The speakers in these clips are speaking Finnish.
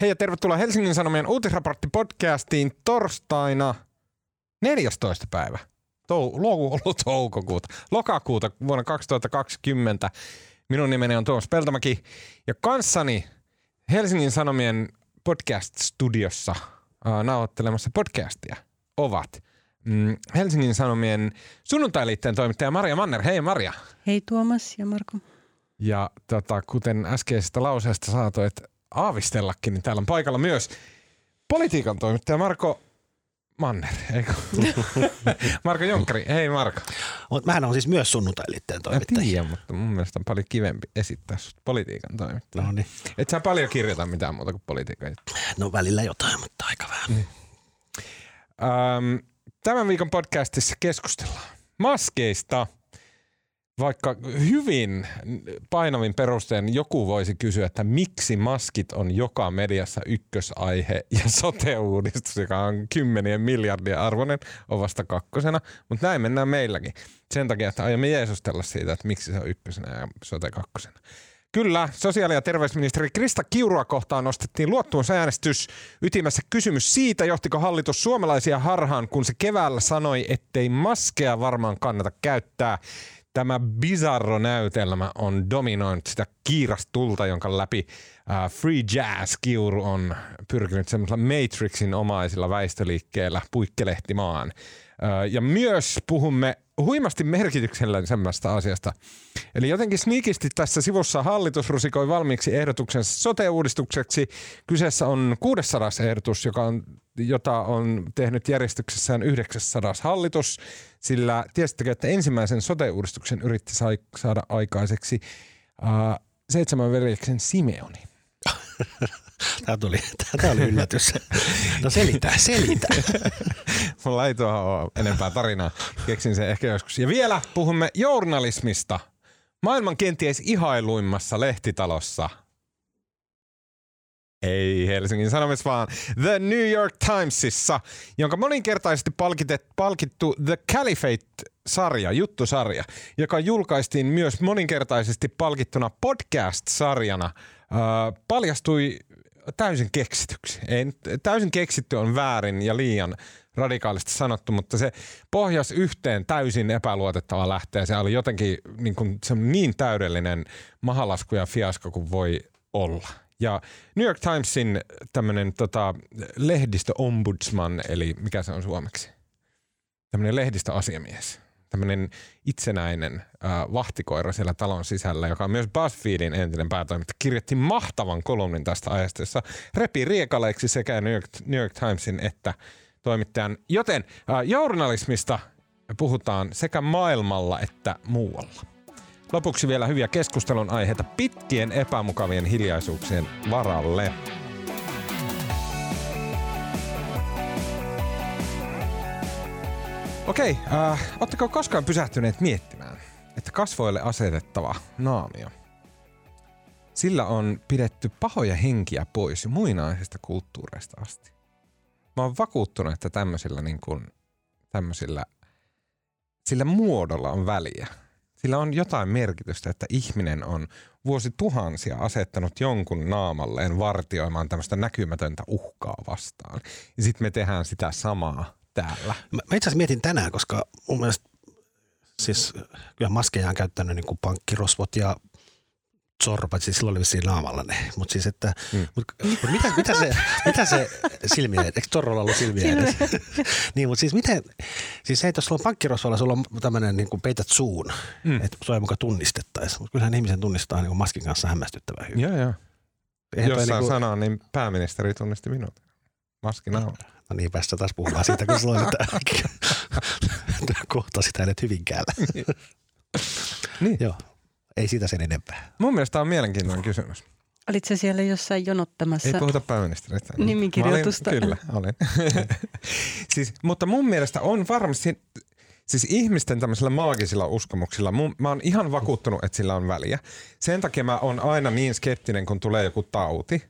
Hei ja tervetuloa Helsingin Sanomien uutisraportti-podcastiin torstaina 14. päivä. Tou- lo- toukokuuta, lokakuuta vuonna 2020. Minun nimeni on Tuomas Peltomäki ja kanssani Helsingin Sanomien podcast-studiossa äh, nauhoittelemassa podcastia ovat mm, Helsingin Sanomien sunnuntailiitteen toimittaja Maria Manner. Hei Maria. Hei Tuomas ja Marko. Ja tota, kuten äskeisestä lauseesta saatoit aavistellakin, niin täällä on paikalla myös politiikan toimittaja Marko Manner, eikö? Marko Jonkkari, hei Marko. Mut mähän on siis myös sunnuntailiitteen Mä toimittaja. tiedän, mutta mun mielestä on paljon kivempi esittää sut politiikan toimittaja. No niin. Et sä paljon kirjoita mitään muuta kuin politiikan. No välillä jotain, mutta aika vähän. Ähm, tämän viikon podcastissa keskustellaan maskeista. Vaikka hyvin painavin perusteen joku voisi kysyä, että miksi maskit on joka mediassa ykkösaihe ja sote-uudistus, joka on kymmenien miljardien arvoinen, on vasta kakkosena. Mutta näin mennään meilläkin. Sen takia, että aiomme jeesustella siitä, että miksi se on ykkösenä ja sote kakkosena. Kyllä, sosiaali- ja terveysministeri Krista Kiurua kohtaan nostettiin luottamusäänestys. Ytimessä kysymys siitä, johtiko hallitus suomalaisia harhaan, kun se keväällä sanoi, ettei maskeja varmaan kannata käyttää. Tämä bizarro näytelmä on dominoinut sitä kiirastulta, jonka läpi uh, Free Jazz Kiuru on pyrkinyt semmoisella Matrixin omaisilla väistöliikkeellä puikkelehtimaan. Uh, ja myös puhumme huimasti merkityksellisemmästä asiasta. Eli jotenkin sniikisti tässä sivussa hallitus rusikoi valmiiksi ehdotuksensa sote-uudistukseksi. Kyseessä on 600 ehdotus, joka on, jota on tehnyt järjestyksessään 900 hallitus, sillä tiesittekö, että ensimmäisen sote-uudistuksen yritti sai- saada aikaiseksi uh, seitsemän veljeksen Simeoni. Tämä tuli, tämä oli yllätys. No selitä, selitä. Mulla ei tuohon ole enempää tarinaa. Keksin sen ehkä joskus. Ja vielä puhumme journalismista. Maailman kenties ihailuimmassa lehtitalossa. Ei Helsingin Sanomissa, vaan The New York Timesissa, jonka moninkertaisesti palkittu The Caliphate-sarja, juttusarja, joka julkaistiin myös moninkertaisesti palkittuna podcast-sarjana, paljastui täysin keksityksi. Ei, täysin keksitty on väärin ja liian radikaalisti sanottu, mutta se pohjasi yhteen täysin epäluotettava lähteä. Se oli jotenkin niin, kuin, se niin täydellinen mahalasku ja fiasko kuin voi olla. Ja New York Timesin tämmöinen tota, lehdistöombudsman, eli mikä se on suomeksi? Tämmöinen lehdistöasiamies. Tämmöinen itsenäinen äh, vahtikoira siellä talon sisällä, joka on myös BuzzFeedin entinen päätoimittaja, kirjoitti mahtavan kolumnin tästä aiheesta, jossa repi riekaleiksi sekä New York, New York Timesin että toimittajan. Joten äh, journalismista puhutaan sekä maailmalla että muualla. Lopuksi vielä hyviä keskustelun aiheita pitkien epämukavien hiljaisuuksien varalle. Okei, äh, ootteko koskaan pysähtyneet miettimään, että kasvoille asetettava naamio, sillä on pidetty pahoja henkiä pois jo muinaisesta kulttuureista asti. Mä oon vakuuttunut, että tämmöisillä, niin kuin, tämmöisillä sillä muodolla on väliä. Sillä on jotain merkitystä, että ihminen on vuosituhansia asettanut jonkun naamalleen vartioimaan tämmöistä näkymätöntä uhkaa vastaan. Ja sitten me tehdään sitä samaa täällä. Mä, mä itse asiassa mietin tänään, koska mun mielestä siis kyllä maskeja on käyttänyt niin kuin pankkirosvot ja zorbat, siis silloin oli vissiin naamalla ne. Mutta siis että, Mm. mut, mut mitä, mitä, se, mitä se silmiä, eikö Zorrolla ollut silmiä edes? niin, mutta siis miten, siis se, että jos sulla on pankkirosvolla, sulla on tämmöinen niin kuin peität suun, Mm. että sua ei mukaan tunnistettaisi. Mutta kyllähän ihmisen tunnistaa niin kuin maskin kanssa hämmästyttävän hyvin. Joo, joo. Eihän Jos toi saa niinku- sanoa, niin pääministeri tunnisti minut. Maski naama. No niin, päästä taas puhumaan siitä, kun sulla on kohtasit hänet Hyvinkäällä. Niin. Joo, ei siitä sen enempää. Mun mielestä tämä on mielenkiintoinen kysymys. Olit se siellä jossain jonottamassa? Ei puhuta pääministeristä. Nimikirjoitusta. Olin, kyllä, olin. siis, mutta mun mielestä on varmasti, siis ihmisten tämmöisillä maagisilla uskomuksilla, mun, mä oon ihan vakuuttunut, että sillä on väliä. Sen takia mä oon aina niin skeptinen, kun tulee joku tauti,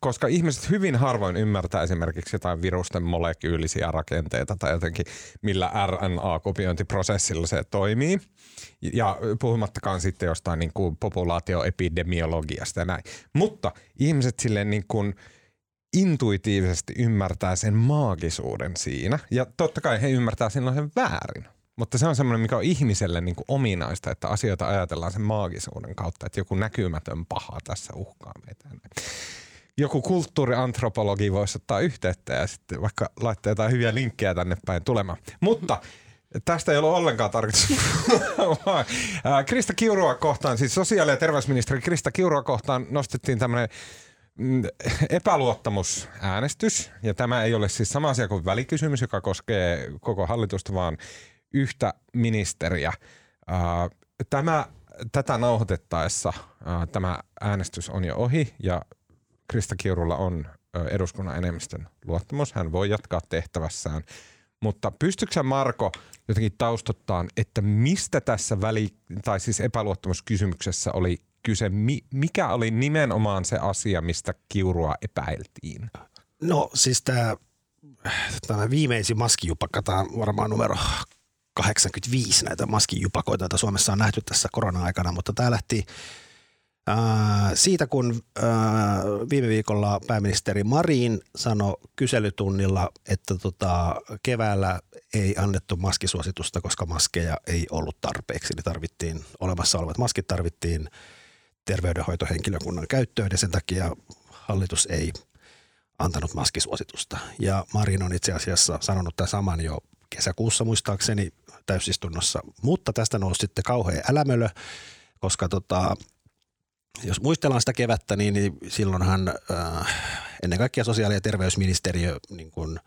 koska ihmiset hyvin harvoin ymmärtää esimerkiksi jotain virusten molekyylisiä rakenteita tai jotenkin millä RNA-kopiointiprosessilla se toimii. Ja puhumattakaan sitten jostain niin kuin populaatioepidemiologiasta ja näin. Mutta ihmiset silleen niin kuin intuitiivisesti ymmärtää sen maagisuuden siinä. Ja totta kai he ymmärtää silloin sen väärin. Mutta se on semmoinen, mikä on ihmiselle niin kuin ominaista, että asioita ajatellaan sen maagisuuden kautta, että joku näkymätön paha tässä uhkaa meitä. Joku kulttuuriantropologi voisi ottaa yhteyttä ja sitten vaikka laittaa jotain hyviä linkkejä tänne päin tulemaan. Mutta Tästä ei ollut ollenkaan tarkoitus. Krista Kiurua kohtaan, siis sosiaali- ja terveysministeri Krista Kiurua kohtaan nostettiin tämmöinen mm, epäluottamusäänestys. Ja tämä ei ole siis sama asia kuin välikysymys, joka koskee koko hallitusta, vaan yhtä ministeriä. Tämä, tätä nauhoitettaessa tämä äänestys on jo ohi ja Krista Kiurulla on eduskunnan enemmistön luottamus. Hän voi jatkaa tehtävässään. Mutta pystytkö Marko jotenkin taustottaa, että mistä tässä väli, tai siis epäluottamuskysymyksessä oli kyse, mikä oli nimenomaan se asia, mistä Kiurua epäiltiin? No siis tämä, tämä viimeisin maskijupakka, tämä on varmaan numero 85 näitä maskijupakoita, joita Suomessa on nähty tässä korona-aikana, mutta tämä lähti siitä, kun viime viikolla pääministeri Marin sanoi kyselytunnilla, että tota, keväällä ei annettu maskisuositusta, koska maskeja ei ollut tarpeeksi. Niin tarvittiin, olemassa olevat maskit tarvittiin terveydenhoitohenkilökunnan käyttöön ja sen takia hallitus ei antanut maskisuositusta. Ja Marin on itse asiassa sanonut tämän saman jo kesäkuussa muistaakseni täysistunnossa, mutta tästä nousi sitten kauhean älämölö, koska tota, jos muistellaan sitä kevättä, niin, niin silloinhan äh, ennen kaikkea sosiaali- ja terveysministeriö niin kun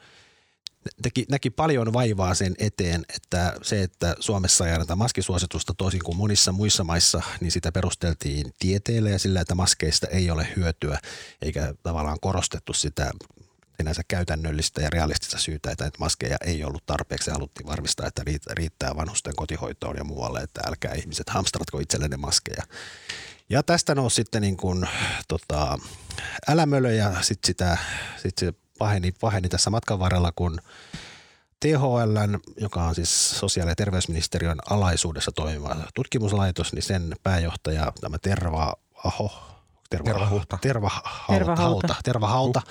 teki, näki paljon vaivaa sen eteen, että se, että Suomessa ei anneta maskisuositusta toisin kuin monissa muissa maissa, niin sitä perusteltiin tieteelle ja sillä, että maskeista ei ole hyötyä, eikä tavallaan korostettu sitä sinänsä käytännöllistä ja realistista syytä, että maskeja ei ollut tarpeeksi. Haluttiin varmistaa, että riittää vanhusten kotihoitoon ja muualle, että älkää ihmiset hamstratko itsellenne maskeja. Ja tästä nousi sitten niin kuin, tota, älämölö ja sitten sitä, sit se paheni, paheni tässä matkan varrella, kun THL, joka on siis sosiaali- ja terveysministeriön alaisuudessa toimiva tutkimuslaitos, niin sen pääjohtaja, tämä Terva Aho, Terva, Terva Hauta, Terva Hauta, Terva Hauta,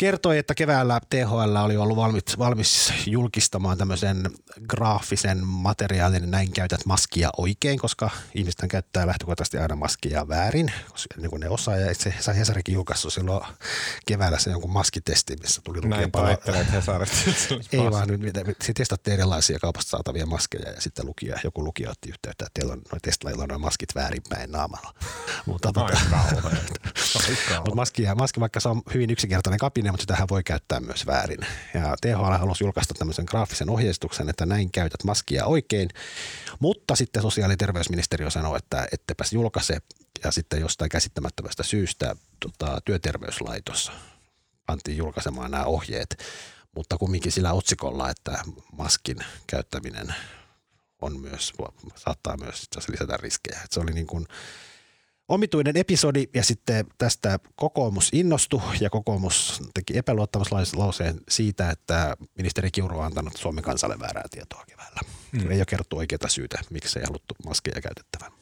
kertoi, että keväällä THL oli ollut valmis, valmis julkistamaan tämmöisen graafisen materiaalin, näin käytät maskia oikein, koska ihmiset käyttää lähtökohtaisesti aina maskia väärin, koska niin kuin ne osaa. Ja itse Hesarikin julkaissut silloin keväällä se jonkun maskitesti, missä tuli lukea Näin Hesarista. Ei vaan, nyt sitten testattiin erilaisia kaupasta saatavia maskeja ja sitten lukija, joku lukija otti yhteyttä, että teillä on noin testlailla noin maskit väärinpäin naamalla. Mutta, tota, mutta maski, maski, vaikka se on hyvin yksinkertainen kapine, mutta sitähän voi käyttää myös väärin. Ja THL halusi julkaista tämmöisen graafisen ohjeistuksen, että näin käytät maskia oikein, mutta sitten sosiaali- ja terveysministeriö sanoi, että ettepäs julkaise ja sitten jostain käsittämättömästä syystä tota, työterveyslaitos pantiin julkaisemaan nämä ohjeet, mutta kumminkin sillä otsikolla, että maskin käyttäminen on myös, saattaa myös lisätä riskejä. Että se oli niin kuin omituinen episodi ja sitten tästä kokoomus innostui ja kokoomus teki epäluottamuslauseen siitä, että ministeri Kiuru on antanut Suomen kansalle väärää tietoa keväällä. Mm. Ei ole kerrottu oikeaa syytä, miksi ei haluttu maskeja käytettävän.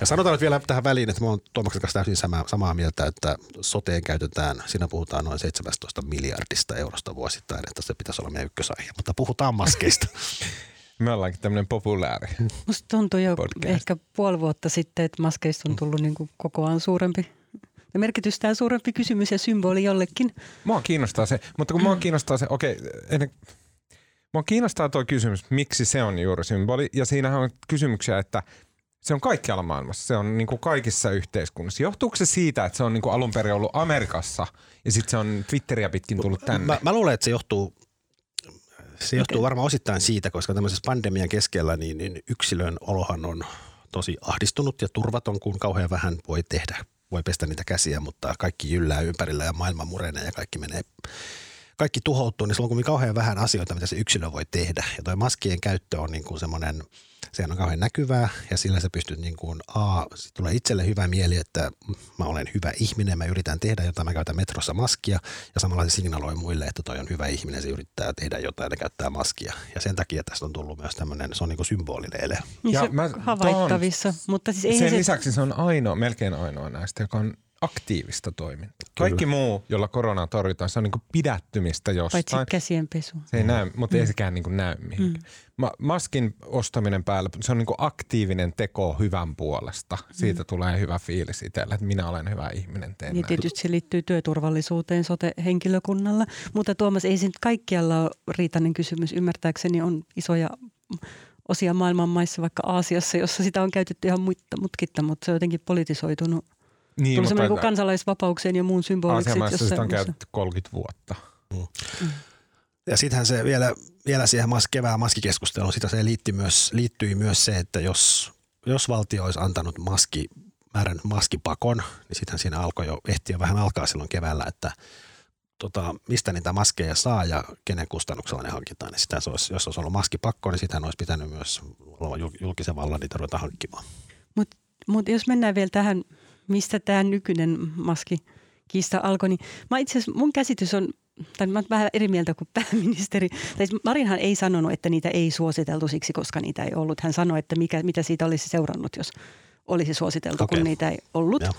Ja sanotaan nyt vielä tähän väliin, että mä oon Tuomaksen kanssa täysin samaa, samaa mieltä, että soteen käytetään, siinä puhutaan noin 17 miljardista eurosta vuosittain, että se pitäisi olla meidän ykkösaihe, mutta puhutaan maskeista. Me ollaankin tämmöinen populääri. Musta tuntuu jo podcast. ehkä puoli vuotta sitten, että maskeista on tullut niin kuin kokoaan suurempi ja merkitystään suurempi kysymys ja symboli jollekin. Mua kiinnostaa se, mutta kun mua kiinnostaa se, okei, ennen, mua kiinnostaa tuo kysymys, miksi se on juuri symboli. Ja siinähän on kysymyksiä, että se on kaikkialla maailmassa. Se on niin kuin kaikissa yhteiskunnissa. Johtuuko se siitä, että se on niin kuin alun perin ollut Amerikassa ja sitten se on Twitteriä pitkin tullut tänne? Mä, mä luulen, että se johtuu se johtuu varmaan osittain siitä, koska tämmöisessä pandemian keskellä niin, niin yksilön olohan on tosi ahdistunut ja turvaton, kun kauhean vähän voi tehdä. Voi pestä niitä käsiä, mutta kaikki jyllää ympärillä ja maailma murenee ja kaikki menee kaikki tuhoutuu, niin silloin kun kauhean vähän asioita, mitä se yksilö voi tehdä. Ja tuo maskien käyttö on niin kuin semmoinen – sehän on kauhean näkyvää ja sillä sä pystyt niin kuin, a, tulee itselle hyvä mieli, että mä olen hyvä ihminen, mä yritän tehdä jotain, mä käytän metrossa maskia ja samalla se signaloi muille, että toi on hyvä ihminen, se yrittää tehdä jotain ja käyttää maskia. Ja sen takia tästä on tullut myös tämmöinen, se on niin kuin symbolinen ele. Niin ja se mä, havaittavissa, mutta siis ei sen se... lisäksi se on ainoa, melkein ainoa näistä, joka on aktiivista toimintaa. Kaikki muu, jolla koronaa torjutaan, se on niin pidättymistä jostain. Paitsi käsienpesu. Se ei mm. näy, mutta mm. ei sekään niin näy mihinkään. Mm. Ma- maskin ostaminen päällä, se on niin aktiivinen teko hyvän puolesta. Siitä mm. tulee hyvä fiilis itselle, että minä olen hyvä ihminen. Teen niin tietysti se liittyy työturvallisuuteen sote-henkilökunnalla. Mutta Tuomas, ei se nyt kaikkialla ole riitainen kysymys. Ymmärtääkseni on isoja osia maailman maissa, vaikka Aasiassa, jossa sitä on käytetty ihan mutkitta, mutta se on jotenkin politisoitunut niin, Tuli semmoinen kansalaisvapaukseen ja muun symboliksi. Aasiamaissa sitä on käytetty 30 vuotta. Mm. Mm. Ja sittenhän se vielä, vielä siihen mas, kevään maskikeskusteluun, sitä se liittyi myös, liittyi myös se, että jos, jos valtio olisi antanut maski, määrän maskipakon, niin sittenhän siinä alkoi jo, ehti jo vähän alkaa silloin keväällä, että tota, mistä niitä maskeja saa ja kenen kustannuksella ne hankitaan. Niin sitä se olisi, jos olisi ollut maskipakko, niin sitä olisi pitänyt myös olla julkisen vallan niitä ruveta hankkimaan. Mutta mut jos mennään vielä tähän mistä tämä nykyinen maskikista alkoi, niin mä itse asiassa mun käsitys on, tai mä vähän eri mieltä kuin pääministeri. Tai siis Marinhan ei sanonut, että niitä ei suositeltu siksi, koska niitä ei ollut. Hän sanoi, että mikä, mitä siitä olisi seurannut, jos olisi suositeltu, okay. kun niitä ei ollut. Ja.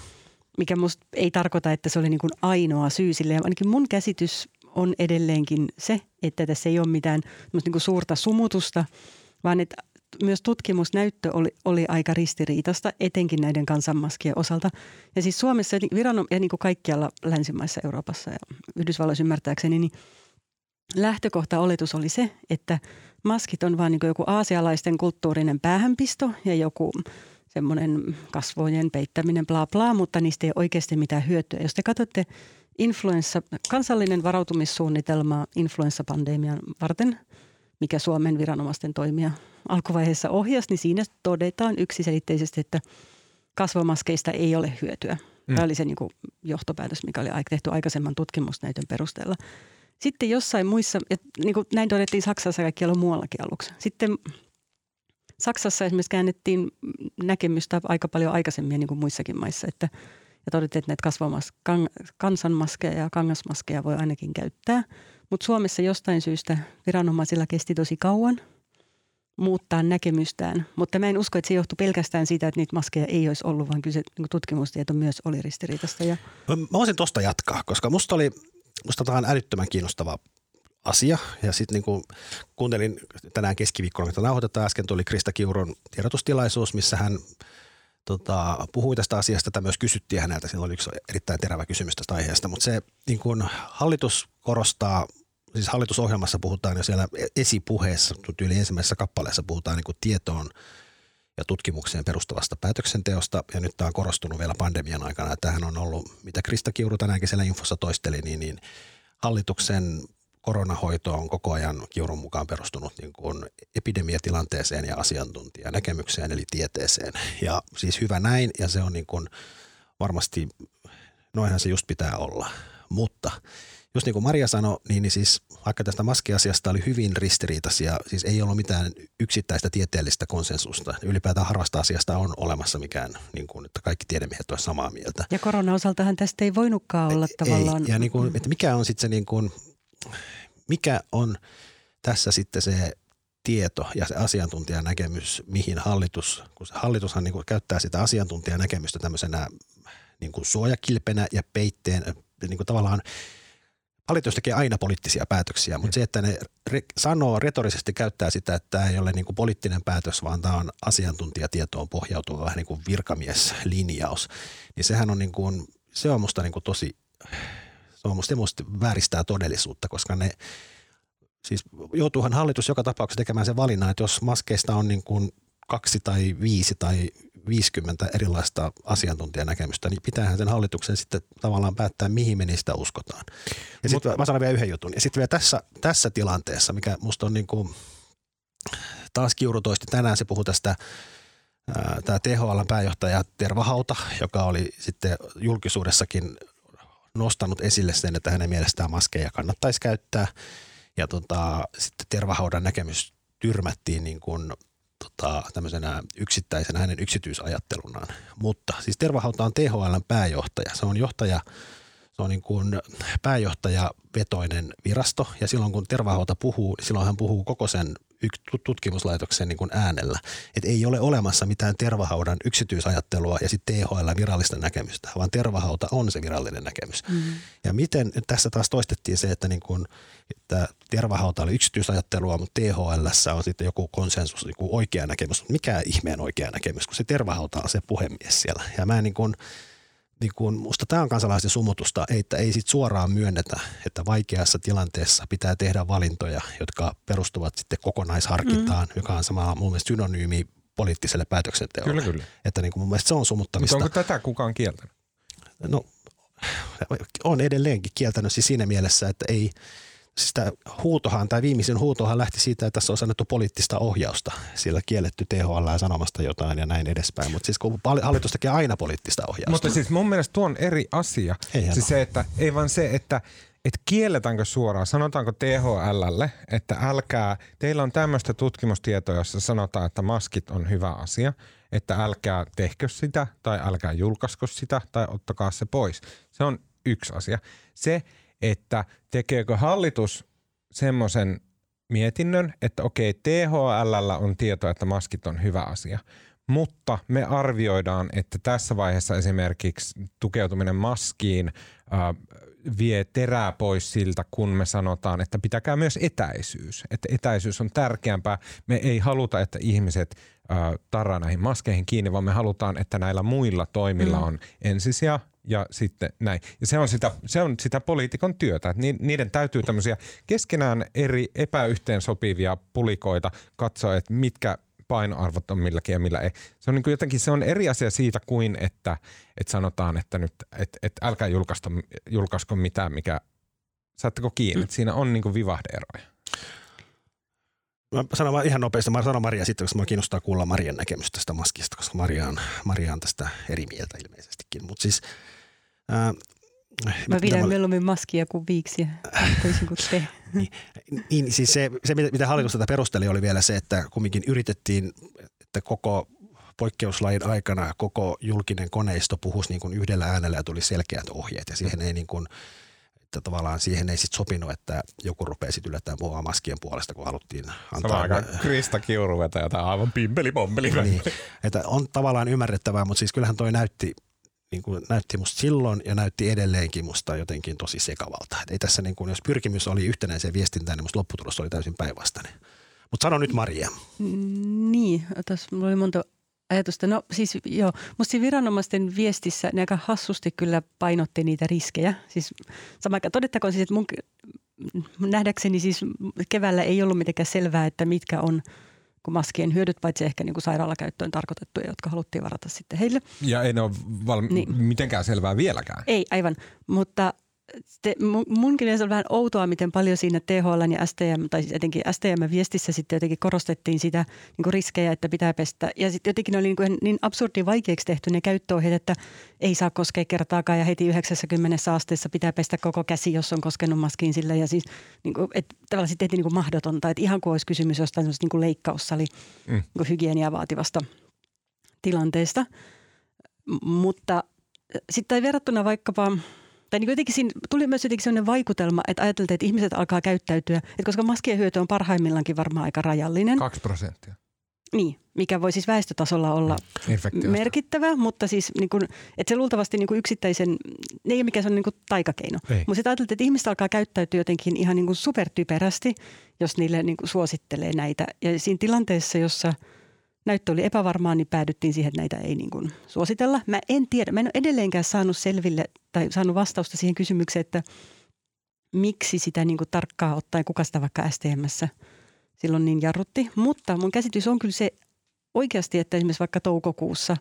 Mikä musta ei tarkoita, että se oli niin kuin ainoa syy sille. Ja ainakin mun käsitys on edelleenkin se, että tässä ei ole mitään niin kuin suurta sumutusta, vaan että myös tutkimusnäyttö oli, oli aika ristiriitasta, etenkin näiden kansanmaskien osalta. Ja siis Suomessa viran, ja niin kuin kaikkialla länsimaissa, Euroopassa ja Yhdysvalloissa ymmärtääkseni, niin lähtökohta oletus oli se, että maskit on vain niin joku aasialaisten kulttuurinen päähänpisto ja joku semmoinen kasvojen peittäminen, bla bla, mutta niistä ei oikeasti mitään hyötyä. Jos te katsotte influenssa, kansallinen varautumissuunnitelma influenssapandemian varten – mikä Suomen viranomaisten toimia alkuvaiheessa ohjasi, niin siinä todetaan yksiselitteisesti, että kasvomaskeista ei ole hyötyä. Mm. Tämä oli se niin kuin johtopäätös, mikä oli tehty aikaisemman tutkimusnäytön perusteella. Sitten jossain muissa, ja niin kuin näin todettiin Saksassa ja kaikkialla muuallakin aluksi. Sitten Saksassa esimerkiksi käännettiin näkemystä aika paljon aikaisemmin niin kuin muissakin maissa, että ja todettiin, että näitä kasvamas, kan, kansanmaskeja ja kangasmaskeja voi ainakin käyttää – mutta Suomessa jostain syystä viranomaisilla kesti tosi kauan muuttaa näkemystään. Mutta mä en usko, että se johtui pelkästään siitä, että niitä maskeja ei olisi ollut, vaan kyse niin tutkimustieto myös oli ristiriitasta. Ja... Mä voisin tuosta jatkaa, koska musta oli, musta tämä on älyttömän kiinnostava asia. Ja sitten niin kuuntelin tänään keskiviikkona, että nauhoitetaan, äsken tuli Krista Kiuron tiedotustilaisuus, missä hän tota, puhui tästä asiasta, että myös kysyttiin häneltä, sillä oli yksi erittäin terävä kysymys tästä aiheesta, mutta se niin kuin hallitus korostaa, siis hallitusohjelmassa puhutaan jo siellä esipuheessa, yli ensimmäisessä kappaleessa puhutaan niin kuin tietoon ja tutkimukseen perustuvasta päätöksenteosta, ja nyt tämä on korostunut vielä pandemian aikana, tähän on ollut, mitä Krista Kiuru tänäänkin siellä infossa toisteli, niin, niin hallituksen koronahoito on koko ajan Kiurun mukaan perustunut niin kuin epidemiatilanteeseen ja asiantuntijanäkemykseen eli tieteeseen. Ja siis hyvä näin ja se on niin kuin varmasti, noinhan se just pitää olla. Mutta just niin kuin Maria sanoi, niin, niin siis vaikka tästä maskiasiasta oli hyvin ristiriitaisia, siis ei ollut mitään yksittäistä tieteellistä konsensusta. Ylipäätään harvasta asiasta on olemassa mikään, niin kuin, että kaikki tiedemiehet ovat samaa mieltä. Ja korona-osaltahan tästä ei voinutkaan olla ei, tavallaan. Ei, ja niin kuin, että mikä on sitten se niin kuin, mikä on tässä sitten se tieto ja se asiantuntijanäkemys, mihin hallitus, kun se hallitushan niin kuin käyttää sitä asiantuntijanäkemystä tämmöisenä niin kuin suojakilpenä ja peitteen, niin kuin tavallaan hallitus tekee aina poliittisia päätöksiä, mutta se, että ne re- sanoo retorisesti käyttää sitä, että tämä ei ole niin kuin poliittinen päätös, vaan tämä on asiantuntijatietoon pohjautuva vähän niin kuin virkamieslinjaus, niin sehän on, niin kuin, se on musta niin kuin tosi se on musta, musta vääristää todellisuutta, koska ne, siis joutuuhan hallitus joka tapauksessa tekemään sen valinnan, että jos maskeista on niin kuin kaksi tai viisi tai 50 erilaista asiantuntijanäkemystä, niin pitäähän sen hallituksen sitten tavallaan päättää, mihin me niistä uskotaan. Ja sitten mä sanon vielä yhden jutun. Ja sitten vielä tässä, tässä tilanteessa, mikä musta on niin kuin, taas Kiuru toisti tänään, se puhui tästä tämä THL pääjohtaja Tervahauta, joka oli sitten julkisuudessakin nostanut esille sen, että hänen mielestään maskeja kannattaisi käyttää. Ja tota, sitten Tervahaudan näkemys tyrmättiin niin kuin, tota, tämmöisenä yksittäisenä hänen yksityisajattelunaan. Mutta siis Tervahauta on THLn pääjohtaja. Se on johtaja, se on niin kuin pääjohtajavetoinen virasto ja silloin kun Tervahauta puhuu, niin silloin hän puhuu koko sen tutkimuslaitoksen niin kuin äänellä. Että ei ole olemassa mitään tervahaudan yksityisajattelua ja sitten THL virallista näkemystä, vaan tervahauta on se virallinen näkemys. Mm. Ja miten tässä taas toistettiin se, että, niin kuin, että tervahauta oli yksityisajattelua, mutta THL on sitten joku konsensus, joku oikea näkemys. Mikä ihmeen oikea näkemys, kun se tervahauta on se puhemies siellä. Ja mä niin kuin, niin kuin, musta tämä on kansalaisten sumutusta, että ei sit suoraan myönnetä, että vaikeassa tilanteessa pitää tehdä valintoja, jotka perustuvat sitten kokonaisharkintaan, mm. joka on samalla mun mielestä synonyymi poliittiselle päätöksenteolle. Kyllä, kyllä. Että niin kuin mun mielestä se on sumuttamista. Mutta onko tätä kukaan kieltänyt? No, on edelleenkin kieltänyt siis siinä mielessä, että ei, siis tämä huutohan, tai viimeisin huutohan lähti siitä, että tässä on annettu poliittista ohjausta. Sillä kielletty THL ja sanomasta jotain ja näin edespäin. Mutta siis kun hallitus tekee aina poliittista ohjausta. Mutta siis mun mielestä tuo on eri asia. Ei siis se, että, ei vaan se, että että kielletäänkö suoraan, sanotaanko THLlle, että älkää, teillä on tämmöistä tutkimustietoa, jossa sanotaan, että maskit on hyvä asia, että älkää tehkö sitä tai älkää julkaisko sitä tai ottakaa se pois. Se on yksi asia. Se, että tekeekö hallitus semmoisen mietinnön, että okei, THL on tieto, että maskit on hyvä asia, mutta me arvioidaan, että tässä vaiheessa esimerkiksi tukeutuminen maskiin äh, vie terää pois siltä, kun me sanotaan, että pitäkää myös etäisyys. Että etäisyys on tärkeämpää. Me ei haluta, että ihmiset äh, tarraa näihin maskeihin kiinni, vaan me halutaan, että näillä muilla toimilla mm. on ensisiä ja sitten näin. Ja se on sitä, se on sitä poliitikon työtä, niiden täytyy tämmöisiä keskenään eri epäyhteensopivia pulikoita katsoa, että mitkä painoarvot on milläkin ja millä ei. Se on niin jotenkin se on eri asia siitä kuin, että, että sanotaan, että nyt että, että älkää julkaisko, julkaisko mitään, mikä saatteko kiinni. Mm. Siinä on niin vivahdeeroja. Mä sanon vaan ihan nopeasti, mä sanon Maria sitten, koska mä kiinnostaa kuulla Marian näkemystä tästä maskista, koska Maria on, Maria on tästä eri mieltä ilmeisestikin. Mutta siis ää, Mä pidän mä... mieluummin maskia kuin viiksiä, toisin kuin te. niin, niin, siis se, se, mitä hallitus tätä perusteli, oli vielä se, että kumminkin yritettiin, että koko poikkeuslain aikana koko julkinen koneisto puhuisi niin kuin yhdellä äänellä ja tuli selkeät ohjeet. Ja siihen ei niin kuin, että tavallaan siihen ei sit sopinut, että joku rupeaa sitten yllättäen puhua maskien puolesta, kun haluttiin antaa. Samaan aikaan Krista Kiuru vetää jotain aivan pimpeli pompeli. Niin, että on tavallaan ymmärrettävää, mutta siis kyllähän toi näytti niin kuin näytti musta silloin ja näytti edelleenkin musta jotenkin tosi sekavalta. Et ei tässä niin kuin, jos pyrkimys oli yhtenäiseen viestintään, niin musta lopputulos oli täysin päinvastainen. Mutta sano nyt Maria. Niin, tässä oli monta ajatusta. No siis joo, musta viranomaisten viestissä ne aika hassusti kyllä painotti niitä riskejä. Siis sama todettakoon siis, että mun nähdäkseni siis keväällä ei ollut mitenkään selvää, että mitkä on – kuin maskien hyödyt, paitsi ehkä niin kuin sairaalakäyttöön tarkoitettuja, jotka haluttiin varata sitten heille. Ja ei ne ole valmi- niin. mitenkään selvää vieläkään. Ei, aivan. Mutta te, munkin mielestä on vähän outoa, miten paljon siinä THL ja STM, tai siis etenkin STM-viestissä sitten jotenkin korostettiin sitä niin riskejä, että pitää pestä. Ja sitten jotenkin ne oli niin, kuin niin absurdi vaikeaksi tehty ne käyttöohjeet, että ei saa koskea kertaakaan ja heti 90 asteessa pitää pestä koko käsi, jos on koskenut maskiin sille. Ja siis niin kuin, että tavallaan sitten tehtiin niin mahdotonta, että ihan kuin olisi kysymys jostain niin kuin leikkaussali mm. niin kuin hygieniaa vaativasta tilanteesta. Mutta sitten verrattuna vaikkapa – tai niin jotenkin siinä tuli myös jotenkin sellainen vaikutelma, että ajateltiin, että ihmiset alkaa käyttäytyä, että koska maskien hyöty on parhaimmillaankin varmaan aika rajallinen. Kaksi prosenttia. Niin, mikä voi siis väestötasolla olla merkittävä, mutta siis niin kuin, että se luultavasti niin yksittäisen, ei ole mikään niin taikakeino. Mutta sitten ajateltiin, että ihmiset alkaa käyttäytyä jotenkin ihan niin kuin supertyperästi, jos niille niin kuin suosittelee näitä. Ja siinä tilanteessa, jossa – näyttö oli epävarmaa, niin päädyttiin siihen, että näitä ei niin kuin suositella. Mä en tiedä, mä en ole edelleenkään saanut selville tai saanut vastausta siihen kysymykseen, että miksi sitä niin kuin tarkkaa ottaen, kuka sitä vaikka STMssä silloin niin jarrutti. Mutta mun käsitys on kyllä se oikeasti, että esimerkiksi vaikka toukokuussa,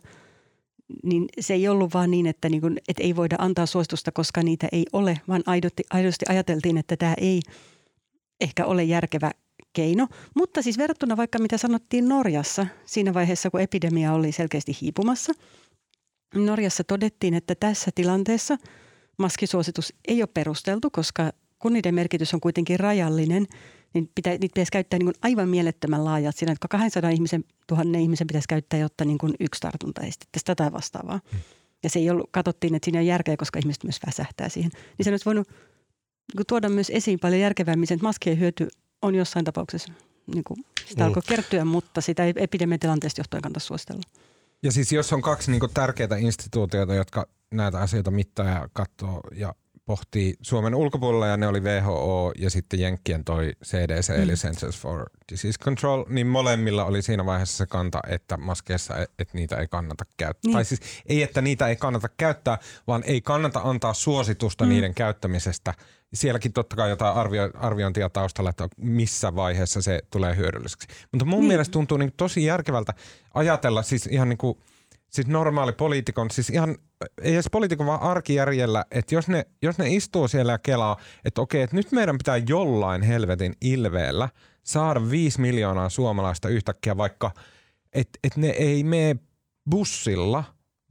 niin se ei ollut vaan niin, että, niin kuin, että ei voida antaa suositusta, koska niitä ei ole, vaan aidosti, aidosti ajateltiin, että tämä ei ehkä ole järkevä keino. Mutta siis verrattuna vaikka mitä sanottiin Norjassa siinä vaiheessa, kun epidemia oli selkeästi hiipumassa. Norjassa todettiin, että tässä tilanteessa maskisuositus ei ole perusteltu, koska kun niiden merkitys on kuitenkin rajallinen, niin pitä, niitä pitäisi käyttää niin kuin aivan mielettömän laajat. Siinä 200 ihmisen, tuhannen ihmisen pitäisi käyttää, jotta niin kuin yksi tartunta estettäisiin tätä vastaavaa. Hmm. Ja se ei ollut, katsottiin, että siinä on järkeä, koska ihmiset myös väsähtää siihen. Niin se olisi voinut niin tuoda myös esiin paljon järkevämmin sen, että maskien hyöty on jossain tapauksessa niin kuin, sitä mm. alkoi kertyä, mutta sitä ei epidemiatilanteesta johtuen kannata suositella. Ja siis jos on kaksi niin tärkeää instituutiota, jotka näitä asioita mittaa ja katsoo ja pohtii Suomen ulkopuolella ja ne oli WHO ja sitten Jenkkien toi CDC mm. eli Centers for Disease Control, niin molemmilla oli siinä vaiheessa se kanta, että maskeissa et, et niitä ei kannata käyttää. Niin. Tai siis ei, että niitä ei kannata käyttää, vaan ei kannata antaa suositusta mm. niiden käyttämisestä. Sielläkin totta kai jotain arvio, arviointia taustalla, että missä vaiheessa se tulee hyödylliseksi. Mutta mun niin. mielestä tuntuu niin tosi järkevältä ajatella siis ihan niin kuin – siis normaali poliitikon, siis ihan, ei edes poliitikon vaan arkijärjellä, että jos ne, jos ne istuu siellä ja kelaa, että okei, että nyt meidän pitää jollain helvetin ilveellä saada viisi miljoonaa suomalaista yhtäkkiä vaikka, että et ne ei mene bussilla,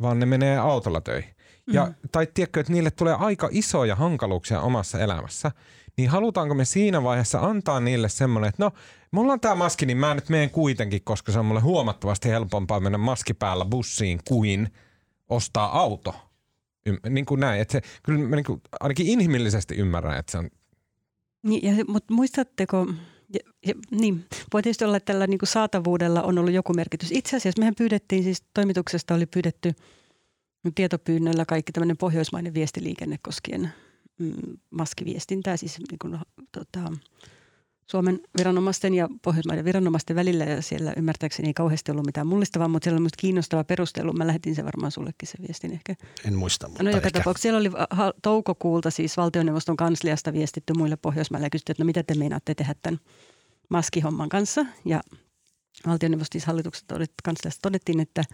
vaan ne menee autolla töihin. Ja, mm. Tai tiedätkö, että niille tulee aika isoja hankaluuksia omassa elämässä, niin halutaanko me siinä vaiheessa antaa niille semmoinen, että no mulla on tämä maski, niin mä nyt menen kuitenkin, koska se on mulle huomattavasti helpompaa mennä maski päällä bussiin kuin ostaa auto. Y- niin kuin näin, että se, kyllä mä niin kuin, ainakin inhimillisesti ymmärrän, että se on... Niin, ja, mutta muistatteko, ja, ja, niin, voi tietysti olla, että tällä niin kuin saatavuudella on ollut joku merkitys. Itse asiassa mehän pyydettiin, siis toimituksesta oli pyydetty tietopyynnöllä kaikki tämmöinen pohjoismainen viestiliikenne koskien mm, maskiviestintää, siis niin kuin, tota, Suomen viranomaisten ja Pohjoismaiden viranomaisten välillä ja siellä ymmärtääkseni ei kauheasti ollut mitään mullistavaa, mutta siellä oli myös kiinnostava perustelu. Mä lähetin sen varmaan sullekin se viestin ehkä. En muista, mutta No joka tapauksessa siellä oli toukokuulta siis valtioneuvoston kansliasta viestitty muille Pohjoismaille ja kysytty, että no mitä te meinaatte tehdä tämän maskihomman kanssa. Ja valtioneuvoston hallitukset kansliasta todettiin, että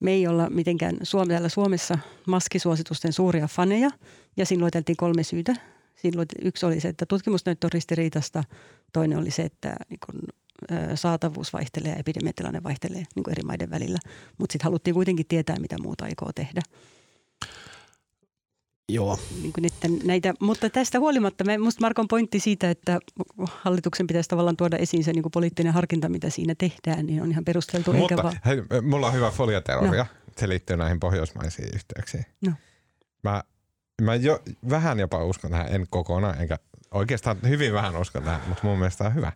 me ei olla mitenkään Suome, täällä Suomessa maskisuositusten suuria faneja ja siinä lueteltiin kolme syytä Silloin yksi oli se, että tutkimusnäyttö on ristiriitasta. Toinen oli se, että niin kun, saatavuus vaihtelee ja epidemiatilanne vaihtelee niin eri maiden välillä. Mutta sitten haluttiin kuitenkin tietää, mitä muuta aikoo tehdä. Joo. Niin kuin näitä, mutta tästä huolimatta, minusta Markon pointti siitä, että hallituksen pitäisi tavallaan tuoda esiin se niin kuin poliittinen harkinta, mitä siinä tehdään, niin on ihan perusteltu. Mutta eikä vaan... hei, mulla on hyvä foliateoria. No. Se liittyy näihin pohjoismaisiin yhteyksiin. No. Mä Mä jo vähän jopa uskon tähän, en kokonaan, enkä oikeastaan hyvin vähän uskon tähän, mutta mun mielestä on hyvä.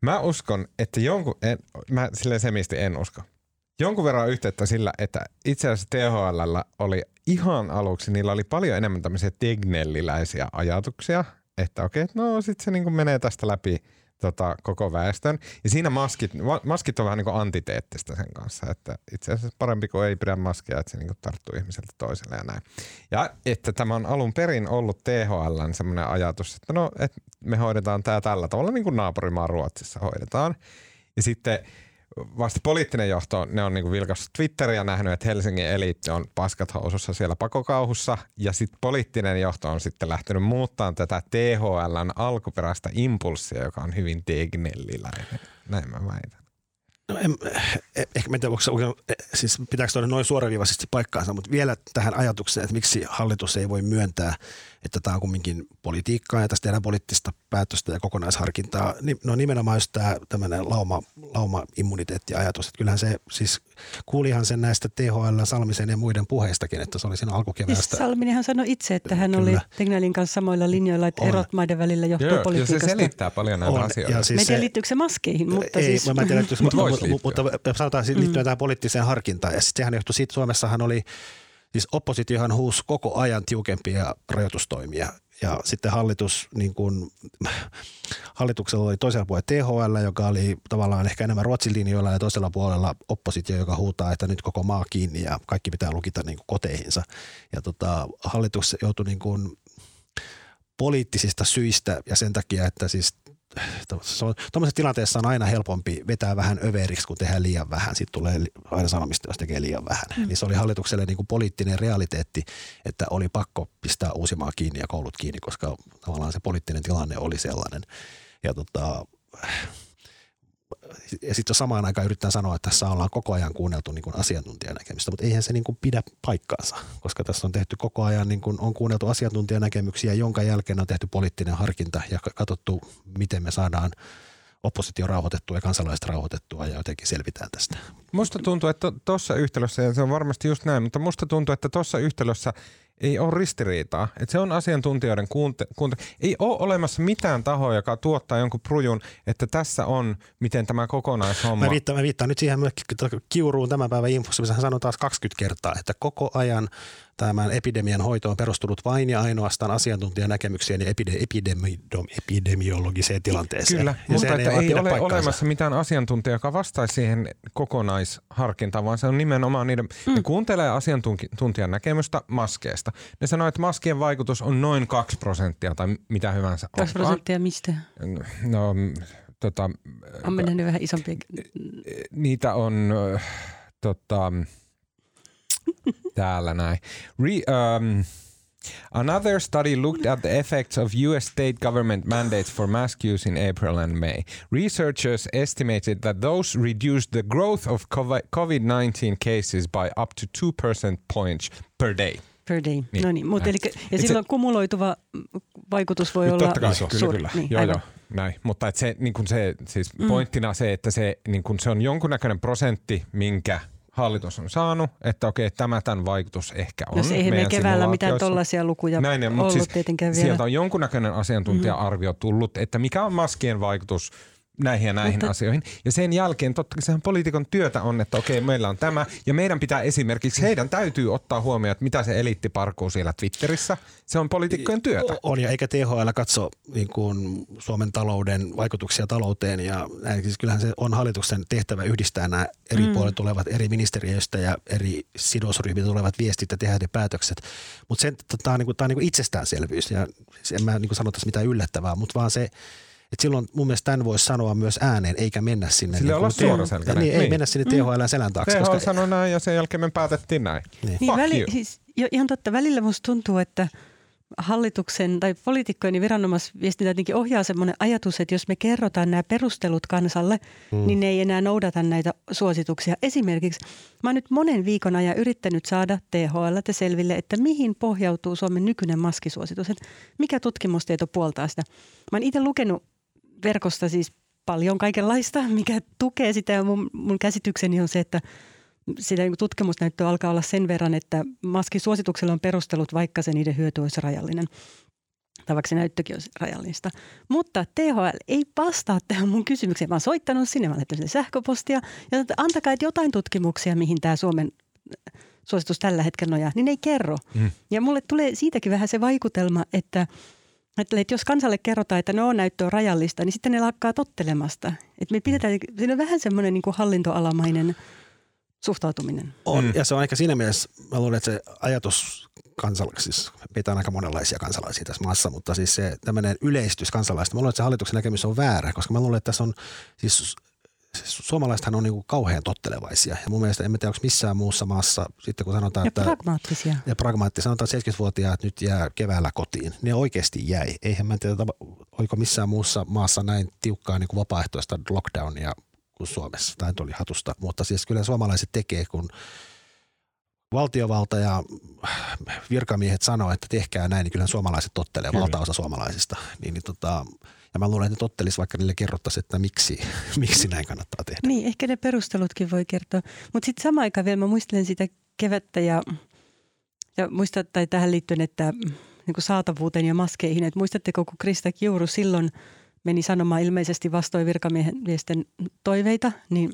Mä uskon, että jonkun, en, mä silleen semisti en usko. Jonkun verran yhteyttä sillä, että itse asiassa THL oli ihan aluksi, niillä oli paljon enemmän tämmöisiä tegnelliläisiä ajatuksia, että okei, no sit se niinku menee tästä läpi – tota, koko väestön. Ja siinä maskit, maskit on vähän niin kuin antiteettistä sen kanssa, että itse asiassa parempi kuin ei pidä maskia, että se niin kuin tarttuu ihmiseltä toiselle ja näin. Ja että tämä on alun perin ollut THL semmoinen ajatus, että no, että me hoidetaan tämä tällä tavalla niin kuin naapurimaa Ruotsissa hoidetaan. Ja sitten vasta poliittinen johto, ne on niinku vilkassut Twitteriä nähnyt, että Helsingin eliitti on paskat housussa siellä pakokauhussa. Ja sitten poliittinen johto on sitten lähtenyt muuttamaan tätä THLn alkuperäistä impulssia, joka on hyvin tegnelliläinen. Näin mä väitän. No en, eh, ehkä mä en tiedä, onko, siis pitääkö tuoda noin suoraviivaisesti paikkaansa, mutta vielä tähän ajatukseen, että miksi hallitus ei voi myöntää – että tämä on kumminkin politiikkaa ja tästä tehdään poliittista päätöstä ja kokonaisharkintaa. No nimenomaan just tämä tämmöinen lauma, lauma-immuniteettiajatus, että kyllähän se siis kuulihan sen näistä THL, Salmisen ja muiden puheistakin, että se oli siinä alkukeväästä. Siis Salminenhan sanoi itse, että hän Kyllä. oli Tegnellin kanssa samoilla linjoilla, että on. erot maiden välillä johtuu Joo, politiikasta. Ja se selittää paljon näitä on. asioita. Ja siis mä en tiedä, liittyykö se maskeihin, mutta ei, siis... Mä en tiedä, mutta, mutta, mutta, mutta sanotaan liittyen mm. tähän poliittiseen harkintaan. Ja sitten sehän johtui siitä, Suomessahan oli Siis oppositiohan huusi koko ajan tiukempia rajoitustoimia ja sitten hallitus, niin kuin, hallituksella oli toisella puolella THL, joka oli tavallaan ehkä enemmän Ruotsin linjoilla ja toisella puolella oppositio, joka huutaa, että nyt koko maa kiinni ja kaikki pitää lukita niin kuin koteihinsa. Ja tota, hallitus joutui niin kuin poliittisista syistä ja sen takia, että siis tuommoisessa tilanteessa on aina helpompi vetää vähän överiksi, kun tehdään liian vähän. Sitten tulee aina sanomista, jos tekee liian vähän. Mm. Niin se oli hallitukselle niin kuin poliittinen realiteetti, että oli pakko pistää Uusimaa kiinni ja koulut kiinni, koska tavallaan se poliittinen tilanne oli sellainen. Ja tota, ja sitten samaan aikaan yritetään sanoa, että tässä ollaan koko ajan kuunneltu niin kuin asiantuntijanäkemystä, mutta eihän se niin kuin pidä paikkaansa, koska tässä on tehty koko ajan, niin kuin on kuunneltu asiantuntijanäkemyksiä, jonka jälkeen on tehty poliittinen harkinta ja katsottu, miten me saadaan oppositio rauhoitettua ja kansalaiset rauhoitettua ja jotenkin selvitään tästä. Musta tuntuu, että tuossa yhtälössä, ja se on varmasti just näin, mutta musta tuntuu, että tuossa yhtälössä ei ole ristiriitaa. Et se on asiantuntijoiden kuunte, kuunte. Ei ole olemassa mitään tahoa, joka tuottaa jonkun prujun, että tässä on, miten tämä kokonaishomma... Mä viittaan, mä viittaan nyt siihen kiuruun tämän päivän infossa, missä hän sanoi taas 20 kertaa, että koko ajan tämän epidemian hoito on perustunut vain ja ainoastaan asiantuntijanäkemyksien ja epide, epidemi, epidemiologiseen tilanteeseen. Kyllä, ja mutta että ei, ei ole paikkaansa. olemassa mitään asiantuntijaa, joka vastaisi siihen kokonaisharkintaan, vaan se on nimenomaan niiden, mm. ne kuuntelee asiantuntijan näkemystä maskeesta. Ne sanoo, että maskien vaikutus on noin 2 prosenttia tai mitä hyvänsä 2 prosenttia mistä? No, tota, on mennyt vähän isompia. Niitä on tota, täällä näin. Re, um, Another study looked at the effects of US state government mandates for mask use in April and May. Researchers estimated that those reduced the growth of COVID 19 cases by up to 2 percent points per day. Per day. Niin. No niin, mutta eli, ja silloin kumuloituva vaikutus voi olla totta kai, suuri. Kyllä, kyllä. Niin, joo, joo, näin. Mutta et se, niin se, siis mm. pointtina se, että se, niin se on jonkunnäköinen prosentti, minkä – hallitus on saanut, että okei, tämä tämän vaikutus ehkä on. No se me keväällä mitään tollaisia lukuja Näin, ollut siis tietenkään vielä. Sieltä on jonkunnäköinen asiantuntija-arvio tullut, että mikä on maskien vaikutus – näihin ja näihin Mutta... asioihin. Ja sen jälkeen totta kai sehän poliitikon työtä on, että okei, meillä on tämä. Ja meidän pitää esimerkiksi, heidän täytyy ottaa huomioon, että mitä se eliitti parkuu siellä Twitterissä. Se on poliitikkojen työtä. On ja eikä THL katso niin kuin Suomen talouden vaikutuksia talouteen. Ja näin, siis kyllähän se on hallituksen tehtävä yhdistää nämä eri mm. puolet tulevat eri ministeriöistä ja eri sidosryhmistä tulevat viestit ja tehdä ne päätökset. Mutta tämä on, niin kuin, tämä on niin kuin itsestäänselvyys ja en mä niin kuin sano tässä mitään yllättävää, mutta vaan se – et silloin mun mielestä tämän voisi sanoa myös ääneen, eikä mennä sinne. Sillä niin olla suoraselkäinen. Niin, niin, ei mennä sinne THL selän taakse. THL koska... sanoi näin ja sen jälkeen me päätettiin näin. Niin, niin väli, siis, ihan totta. Välillä musta tuntuu, että hallituksen tai poliitikkojen ja viranomaisviestintä jotenkin ohjaa semmoinen ajatus, että jos me kerrotaan nämä perustelut kansalle, mm. niin ne ei enää noudata näitä suosituksia. Esimerkiksi mä oon nyt monen viikon ajan yrittänyt saada THL selville, että mihin pohjautuu Suomen nykyinen maskisuositus, että mikä tutkimustieto puoltaa sitä. Mä oon itse lukenut verkosta siis paljon kaikenlaista, mikä tukee sitä ja mun, mun käsitykseni on se, että sitä niin tutkimusnäyttöä alkaa olla sen verran, että maskisuosituksella on perustelut, vaikka se niiden hyöty olisi rajallinen. Tai vaikka se näyttökin olisi rajallista. Mutta THL ei vastaa tähän mun kysymykseen. Mä oon soittanut sinne, mä oon sähköpostia. Ja että antakaa että jotain tutkimuksia, mihin tämä Suomen suositus tällä hetkellä nojaa. Niin ne ei kerro. Mm. Ja mulle tulee siitäkin vähän se vaikutelma, että – Että jos kansalle kerrotaan, että no näyttö on rajallista, niin sitten ne lakkaa tottelemasta. Että me pidetään, siinä on vähän semmoinen niin kuin hallintoalamainen suhtautuminen. On, mm. ja se on ehkä siinä mielessä, mä luulen, että se ajatus kansalaisissa, siis pitää aika monenlaisia kansalaisia tässä maassa, mutta siis se tämmöinen yleistys kansalaista, mä luulen, että se hallituksen näkemys on väärä, koska mä luulen, että tässä on siis suomalaisethan on niin kuin kauhean tottelevaisia. Ja mun mielestä en tiedä, onko missään muussa maassa, sitten kun sanotaan, ja että... pragmaattisia. Ja pragmaattisia. Sanotaan, että 70-vuotiaat nyt jää keväällä kotiin. Ne oikeasti jäi. Eihän mä en tiedä, oliko missään muussa maassa näin tiukkaa niin kuin vapaaehtoista lockdownia kuin Suomessa. Tai oli hatusta. Mutta siis kyllä suomalaiset tekee, kun valtiovalta ja virkamiehet sanoo, että tehkää näin, niin kyllä suomalaiset tottelee, valtaosa suomalaisista. Niin, niin tota, ja mä luulen, että ne tottelisi, vaikka niille kerrottaisiin, että miksi, miksi näin kannattaa tehdä. Niin, ehkä ne perustelutkin voi kertoa. Mutta sitten samaan aikaan vielä mä muistelen sitä kevättä ja, ja muistan, tai tähän liittyen, että niin kuin saatavuuteen ja maskeihin. Että muistatteko, kun Krista Kiuru silloin meni sanomaan ilmeisesti vastoin virkamiesten toiveita, niin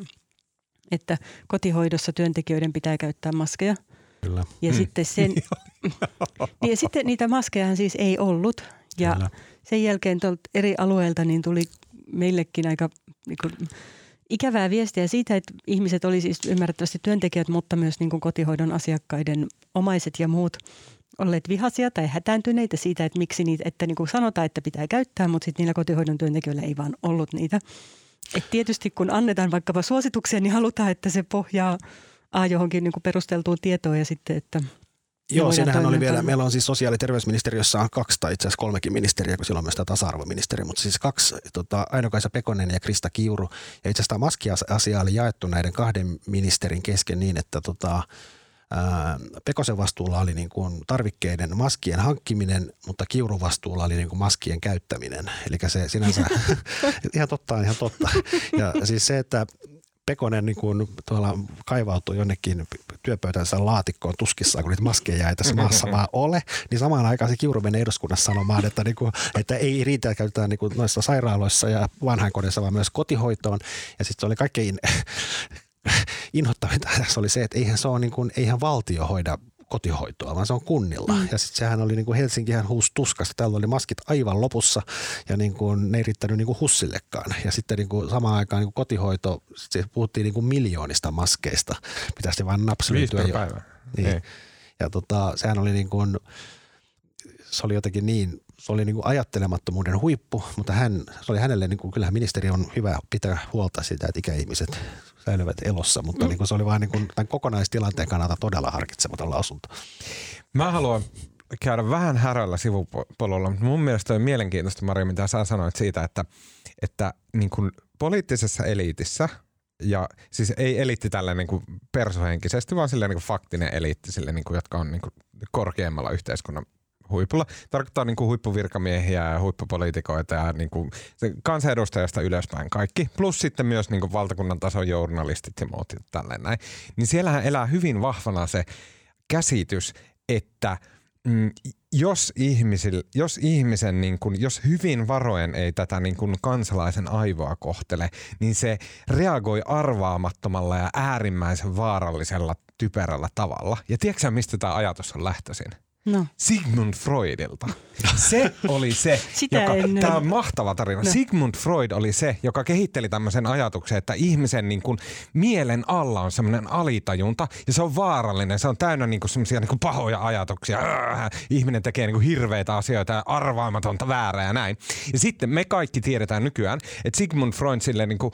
että kotihoidossa työntekijöiden pitää käyttää maskeja. Kyllä. Ja mm. sitten sen, niin ja sitten niitä maskeja siis ei ollut. Ja Kyllä sen jälkeen eri alueilta niin tuli meillekin aika niin kuin, ikävää viestiä siitä, että ihmiset oli siis ymmärrettävästi työntekijät, mutta myös niin kuin kotihoidon asiakkaiden omaiset ja muut olleet vihaisia tai hätääntyneitä siitä, että miksi niitä, että niin kuin sanotaan, että pitää käyttää, mutta sitten niillä kotihoidon työntekijöillä ei vaan ollut niitä. Et tietysti kun annetaan vaikkapa suosituksia, niin halutaan, että se pohjaa A johonkin niin kuin perusteltuun tietoon ja sitten, että – Joo, siinähän oli vielä, meillä on siis sosiaali- ja terveysministeriössä on kaksi tai itse asiassa kolmekin ministeriä, kun silloin on myös tämä tasa-arvoministeri, mutta siis kaksi, tota, Aino-Kaisa Pekonen ja Krista Kiuru. Ja itse asiassa tämä maskiasia oli jaettu näiden kahden ministerin kesken niin, että tota, ää, Pekosen vastuulla oli niin kuin tarvikkeiden maskien hankkiminen, mutta Kiurun vastuulla oli niin kuin maskien käyttäminen. Eli se sinänsä, ihan totta, ihan totta. Ja siis se, että Pekonen niin kuin kaivautui jonnekin työpöytänsä laatikkoon tuskissaan, kun niitä maskeja ei tässä maassa vaan ole, niin samaan aikaan se Kiuru menee eduskunnassa sanomaan, että, niin kuin, että ei riitä, että käytetään niin kuin noissa sairaaloissa ja vanhainkodissa, vaan myös kotihoitoon. Ja sitten se oli kaikkein inhottavinta tässä oli se, että eihän, se ole niin kuin, eihän valtio hoida kotihoitoa, vaan se on kunnilla. Mm. Ja sitten sehän oli niin kuin Helsinkihän huus tuskasta. Täällä oli maskit aivan lopussa ja niin kuin, ne ei riittänyt niin kuin hussillekaan. Ja sitten niin kuin samaan aikaan niin kuin kotihoito, se puhuttiin niin kuin miljoonista maskeista. Pitäisi vain napsulityä. Viisi päivä. Niin. Ei. Ja tota, sehän oli niin kuin, se oli jotenkin niin, se oli niin kuin ajattelemattomuuden huippu, mutta hän, se oli hänelle, niin kuin, kyllähän ministeri on hyvä pitää huolta siitä, että ikäihmiset säilyvät elossa, mutta mm. niin kuin se oli vain niin kuin tämän kokonaistilanteen kannalta todella harkitsematon lausunto. Mä haluan käydä vähän härällä sivupolulla, mutta mun mielestä on mielenkiintoista, Maria, mitä sä sanoit siitä, että, että niin kuin poliittisessa eliitissä, ja siis ei eliitti tällä niin kuin persohenkisesti, vaan silleen niin kuin faktinen eliitti, sille, niin kuin, jotka on niin kuin korkeammalla yhteiskunnan huipulla. Tarkoittaa niin kuin huippuvirkamiehiä ja huippupoliitikoita ja niin kuin kansanedustajasta ylöspäin kaikki. Plus sitten myös niin kuin valtakunnan tason journalistit ja muut ja näin. Niin siellähän elää hyvin vahvana se käsitys, että mm, jos, ihmisil, jos ihmisen, niin kun, jos hyvin varoen ei tätä niin kun kansalaisen aivoa kohtele, niin se reagoi arvaamattomalla ja äärimmäisen vaarallisella typerällä tavalla. Ja tiedätkö mistä tämä ajatus on lähtöisin? No. Sigmund Freudilta. Se oli se, Sitä joka, tämä on mahtava tarina. No. Sigmund Freud oli se, joka kehitteli tämmöisen ajatuksen, että ihmisen niin kuin, mielen alla on semmoinen alitajunta ja se on vaarallinen. Se on täynnä niin kuin, semmoisia niin kuin, pahoja ajatuksia. Äh, ihminen tekee niin kuin, hirveitä asioita ja arvaamatonta väärää ja näin. Ja sitten me kaikki tiedetään nykyään, että Sigmund Freud sille niin kuin,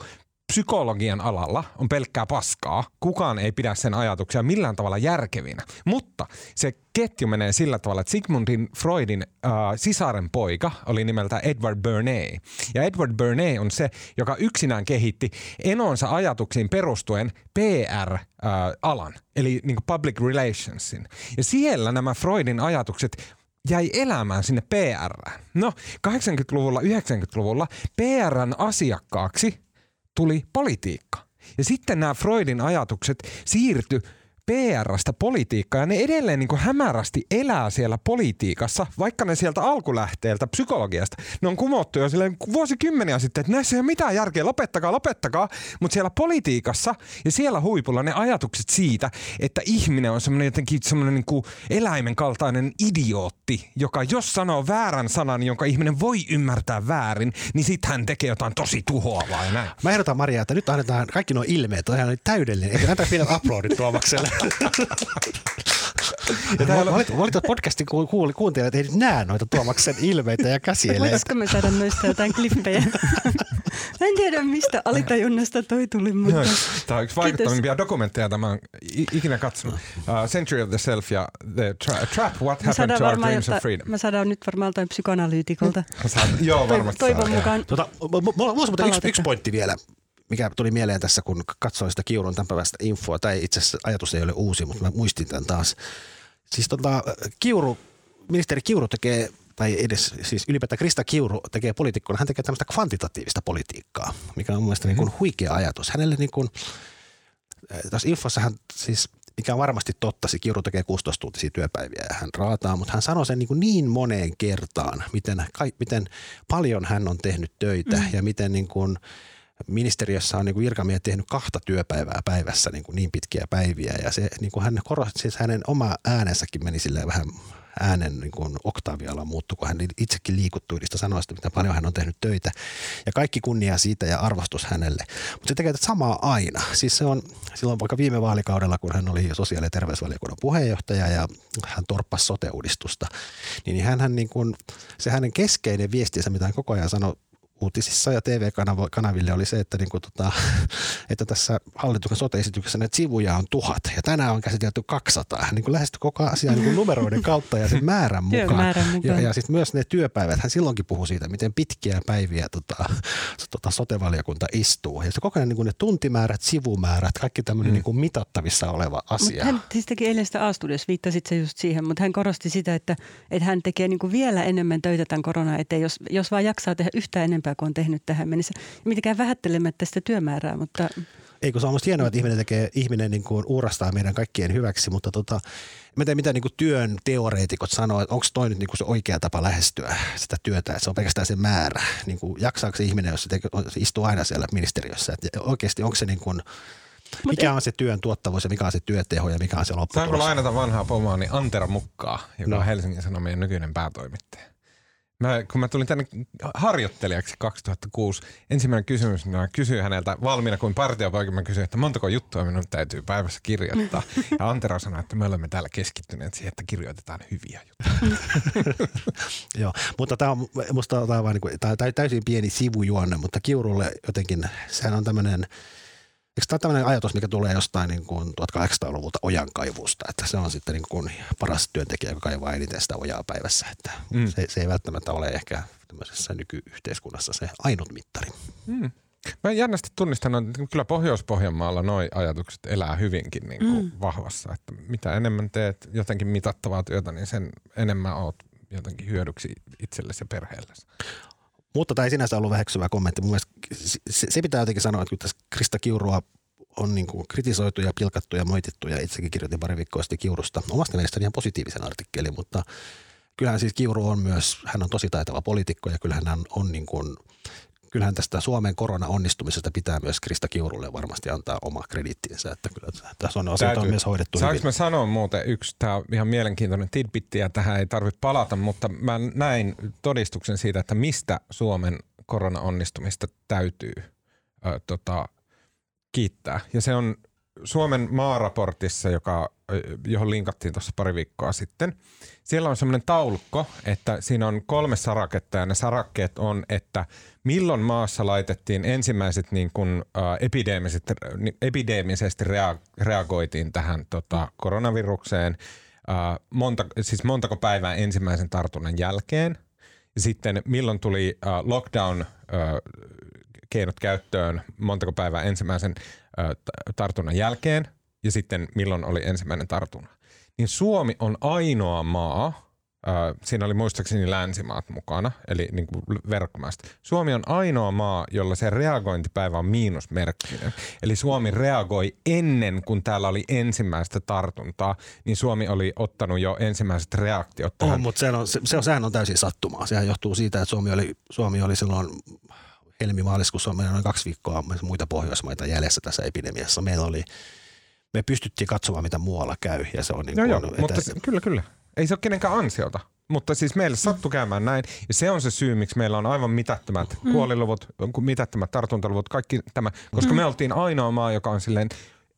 psykologian alalla on pelkkää paskaa. Kukaan ei pidä sen ajatuksia millään tavalla järkevinä. Mutta se ketju menee sillä tavalla, että Sigmundin Freudin äh, sisaren poika oli nimeltä Edward Bernay. Ja Edward Bernay on se, joka yksinään kehitti enonsa ajatuksiin perustuen PR-alan, eli niin public relationsin. Ja siellä nämä Freudin ajatukset jäi elämään sinne PR. No, 80-luvulla, 90-luvulla PRn asiakkaaksi tuli politiikka. Ja sitten nämä Freudin ajatukset siirtyi PRstä politiikkaan ja ne edelleen niin kuin hämärästi elää siellä politiikassa, vaikka ne sieltä alkulähteeltä psykologiasta, ne on kumottu jo silleen vuosikymmeniä sitten, että näissä ei ole mitään järkeä, lopettakaa, lopettakaa, mutta siellä politiikassa ja siellä huipulla ne ajatukset siitä, että ihminen on semmoinen jotenkin semmoinen niin kuin eläimen kaltainen idiootti, joka jos sanoo väärän sanan, jonka ihminen voi ymmärtää väärin, niin sitten hän tekee jotain tosi tuhoavaa ja näin. Mä ehdotan Maria, että nyt annetaan kaikki nuo ilmeet, on ihan täydellinen. Eikö antaa pienet aplodit Tuomakselle? Ja täällä... Valitut, valitut podcastin ku- kuuli, kuuntelijat ei nyt näe noita Tuomaksen ilmeitä ja käsieleitä. Voitaisiko me saada noista jotain klippejä? Mä en tiedä, mistä alitajunnasta toi tuli, mutta... Tämä on yksi vaikuttavimpia dokumentteja, tämä on ikinä katsonut. Uh, Century of the Self ja The Tra- Trap, What Me Happened saadaan, to Our Dreams jotta, of Freedom. me saadaan nyt varmaan jotain psykoanalyytikolta. Saat, joo, varmasti Toivon mukaan. Tota, mulla mulla- mulla on yksi, yksi pointti vielä, mikä tuli mieleen tässä, kun katsoin sitä Kiurun tämänpäiväistä infoa. Tai itse asiassa ajatus ei ole uusi, mutta mä muistin tämän taas. Siis tota, Kiuru, ministeri Kiuru tekee, tai edes siis ylipäätään Krista Kiuru tekee poliitikkona, hän tekee tämmöistä kvantitatiivista politiikkaa, mikä on mun mielestä niin kuin huikea ajatus. Hänelle niin kuin, eh, tässä infossa hän siis mikä on varmasti totta, se Kiuru tekee 16-tuntisia työpäiviä ja hän raataa, mutta hän sanoi sen niin, kuin niin moneen kertaan, miten, kai, miten paljon hän on tehnyt töitä mm. ja miten niin kuin ministeriössä on niin virkamiehet tehnyt kahta työpäivää päivässä niin, kuin niin pitkiä päiviä ja se niin kuin hän korosti, siis hänen oma äänensäkin meni silleen vähän äänen niin kuin oktaaviala muuttui, kun hän itsekin liikuttui niistä sanoista, mitä paljon hän on tehnyt töitä. Ja kaikki kunnia siitä ja arvostus hänelle. Mutta se tekee samaa aina. Siis se on silloin vaikka viime vaalikaudella, kun hän oli sosiaali- ja terveysvaliokunnan puheenjohtaja ja hän torppasi sote-uudistusta, niin hän niin kuin, se hänen keskeinen viestinsä, mitä hän koko ajan sanoi uutisissa ja TV-kanaville oli se, että, niin kuin, tota, että tässä hallituksen sote-esityksessä näitä sivuja on tuhat ja tänään on käsitelty 200. Hän niin kuin koko asiaa niin kuin numeroiden kautta ja sen määrän mukaan. Työmäärän mukaan. Ja, ja sitten myös ne työpäivät, hän silloinkin puhui siitä, miten pitkiä päiviä tota, tota sote-valiokunta istuu. Ja se koko ajan niin kuin ne tuntimäärät, sivumäärät, kaikki tämmöinen mm. niin kuin mitattavissa oleva Mut asia. hän siis teki eilen sitä A-studiossa, viittasit se just siihen, mutta hän korosti sitä, että, että hän tekee niin kuin vielä enemmän töitä tämän korona eteen, jos, jos vaan jaksaa tehdä yhtään enempää kuin on tehnyt tähän mennessä. Mitenkään vähättelemättä sitä työmäärää, mutta Ei kun se on musta hienoa, että ihminen tekee, ihminen niin kuin uurastaa meidän kaikkien hyväksi, mutta tota, mä tiedän, mitä niin kuin työn teoreetikot sanoo, että onko toi nyt niin kuin se oikea tapa lähestyä sitä työtä, että se on pelkästään se määrä. Niin kuin, jaksaako se ihminen, jos se, tekee, se istuu aina siellä ministeriössä, että oikeasti onko se niin kuin, mikä on se työn tuottavuus ja mikä on se työteho ja mikä on se lopputulos. Saanko lainata vanhaa pomoani Antero Mukkaa, joka no. on Helsingin Sanomien nykyinen päätoimittaja? Mä, kun mä tulin tänne harjoittelijaksi 2006, ensimmäinen kysymys, mä kysyin häneltä valmiina kuin partiopoika, mä kysyin, että montako juttua minun täytyy päivässä kirjoittaa. Ja Antero sanoi, että me olemme täällä keskittyneet siihen, että kirjoitetaan hyviä juttuja. Joo, mutta tämä on, musta tämä on, niin kuin, tämä on täysin pieni sivujuonne, mutta Kiurulle jotenkin, sehän on tämmöinen – Eikö tämä tämmöinen ajatus, mikä tulee jostain niin kuin 1800-luvulta ojan kaivusta, että se on sitten niin kuin paras työntekijä, joka kaivaa eniten sitä ojaa päivässä. Että mm. se, se, ei välttämättä ole ehkä tämmöisessä nykyyhteiskunnassa se ainut mittari. Mm. Mä jännästi tunnistan, että kyllä Pohjois-Pohjanmaalla nuo ajatukset elää hyvinkin niin kuin mm. vahvassa. Että mitä enemmän teet jotenkin mitattavaa työtä, niin sen enemmän oot jotenkin hyödyksi itsellesi ja perheellesi. Mutta tämä ei sinänsä ollut väheksyvä kommentti. Mun se, se pitää jotenkin sanoa, että kun tässä Krista Kiurua on niin kuin kritisoitu ja pilkattu ja moitittu ja itsekin kirjoitin pari viikkoa sitten Kiurusta omasta mielestäni ihan positiivisen artikkelin, mutta kyllähän siis Kiuru on myös, hän on tosi taitava poliitikko ja kyllähän hän on niin kuin kyllähän tästä Suomen korona-onnistumisesta pitää myös Krista Kiurulle varmasti antaa oma krediittinsä, että kyllä tässä on asioita on myös hoidettu Saanko mä sanoa muuten yksi, tämä on ihan mielenkiintoinen tidbitti ja tähän ei tarvitse palata, mutta mä näin todistuksen siitä, että mistä Suomen korona-onnistumista täytyy ö, tota, kiittää. Ja se on Suomen maaraportissa, joka, johon linkattiin tuossa pari viikkoa sitten. Siellä on semmoinen taulukko, että siinä on kolme saraketta ja ne sarakkeet on, että milloin maassa laitettiin ensimmäiset niin kuin, äh, epidemiset, epidemisesti rea, reagoitiin tähän tota, koronavirukseen. Äh, monta, siis montako päivää ensimmäisen tartunnan jälkeen. Sitten milloin tuli äh, lockdown äh, keinot käyttöön, montako päivää ensimmäisen tartunnan jälkeen ja sitten milloin oli ensimmäinen tartunta. Niin Suomi on ainoa maa, siinä oli muistaakseni länsimaat mukana, eli niin kuin verkkomaista. Suomi on ainoa maa, jolla se reagointipäivä on miinusmerkkinen. Eli Suomi reagoi ennen kuin täällä oli ensimmäistä tartuntaa, niin Suomi oli ottanut jo ensimmäiset reaktiot tähän. On, mutta se on, se, se on, sehän on täysin sattumaa. Sehän johtuu siitä, että Suomi oli, Suomi oli silloin helmi-maaliskuussa on noin kaksi viikkoa muita Pohjoismaita jäljessä tässä epidemiassa. Meillä oli, me pystyttiin katsomaan, mitä muualla käy. Ja se on niin joo, joo, että... mutta se, kyllä, kyllä. Ei se ole kenenkään ansiota. Mutta siis meille sattui käymään näin. Ja se on se syy, miksi meillä on aivan mitättömät mm. kuoliluvut, mitättömät tartuntaluvut, kaikki tämä. Koska mm. me oltiin ainoa maa, joka on silleen,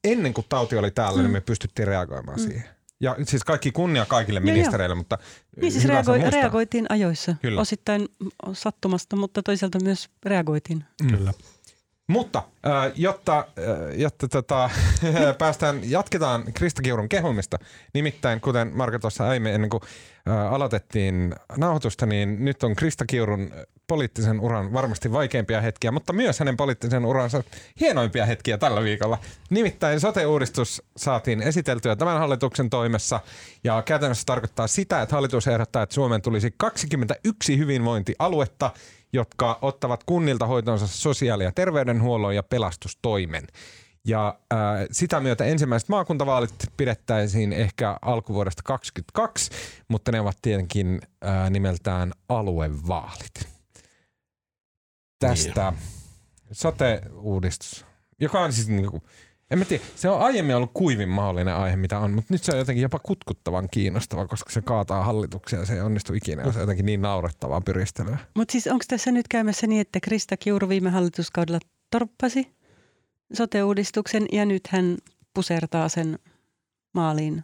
ennen kuin tauti oli täällä, mm. niin me pystyttiin reagoimaan mm. siihen. Ja siis kaikki kunnia kaikille ministereille, mutta Niin siis reagoi, reagoitiin ajoissa. Kyllä. Osittain sattumasta, mutta toisaalta myös reagoitiin. Mm. Kyllä. Mutta äh, jotta, äh, jotta tota, päästään, jatketaan Krista Kiurun kehumista. Nimittäin, kuten Marko tuossa aiemmin ennen kuin äh, aloitettiin nauhoitusta, niin nyt on Krista Kiurun poliittisen uran varmasti vaikeimpia hetkiä, mutta myös hänen poliittisen uransa hienoimpia hetkiä tällä viikolla. Nimittäin sote-uudistus saatiin esiteltyä tämän hallituksen toimessa ja käytännössä tarkoittaa sitä, että hallitus ehdottaa, että Suomeen tulisi 21 hyvinvointialuetta, jotka ottavat kunnilta hoitonsa sosiaali- ja terveydenhuollon ja pelastustoimen. Ja äh, sitä myötä ensimmäiset maakuntavaalit pidettäisiin ehkä alkuvuodesta 2022, mutta ne ovat tietenkin äh, nimeltään aluevaalit tästä niin. sote-uudistus, joka on siis niin kuin, en mä tiedä, se on aiemmin ollut kuivin mahdollinen aihe, mitä on, mutta nyt se on jotenkin jopa kutkuttavan kiinnostava, koska se kaataa hallituksia ja se ei onnistu ikinä. Se on jotenkin niin naurettavaa pyristelyä. Mutta siis onko tässä nyt käymässä niin, että Krista Kiuru viime hallituskaudella torppasi sote-uudistuksen ja nyt hän pusertaa sen maaliin?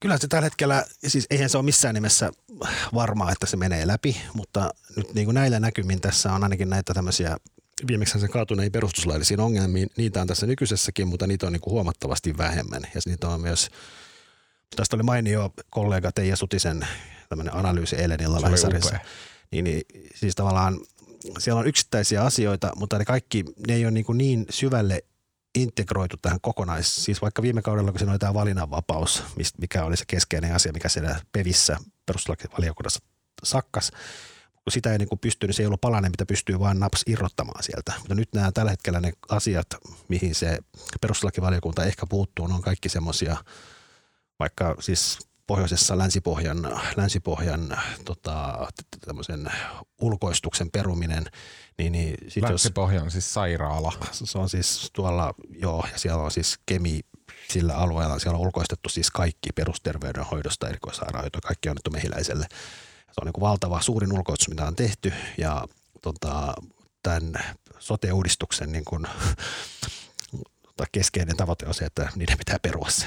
Kyllä se tällä hetkellä, siis eihän se ole missään nimessä varmaa, että se menee läpi, mutta nyt niin kuin näillä näkymin tässä on ainakin näitä tämmöisiä viimeksi sen kaatuneen perustuslaillisiin ongelmiin. Niitä on tässä nykyisessäkin, mutta niitä on niin kuin huomattavasti vähemmän. Ja niitä on myös, tästä oli mainio kollega Teija Sutisen tämmöinen analyysi eilen illalla Niin, niin, siis tavallaan siellä on yksittäisiä asioita, mutta ne kaikki, ne ei ole niin, kuin niin syvälle integroitu tähän kokonais, siis vaikka viime kaudella, kun siinä oli tämä valinnanvapaus, mikä oli se keskeinen asia, mikä siellä PEVissä perustuslakivaliokunnassa sakkas, kun sitä ei niin kuin pysty, niin se ei ollut palanen, mitä pystyy vain naps irrottamaan sieltä. Mutta nyt nämä tällä hetkellä ne asiat, mihin se perustuslakivaliokunta ehkä puuttuu, ne on kaikki semmoisia, vaikka siis pohjoisessa länsipohjan, länsipohjan tota, tämmöisen ulkoistuksen peruminen. Niin, niin sit Länsipohja on siis sairaala. Se on siis tuolla, joo, ja siellä on siis kemi sillä alueella. Siellä on ulkoistettu siis kaikki perusterveydenhoidosta, erikoissairaanhoito, kaikki on annettu mehiläiselle. Se on niin kuin valtava suurin ulkoistus, mitä on tehty ja tota, tämän sote-uudistuksen niin kuin, tota, keskeinen tavoite on se, että niiden pitää perua se.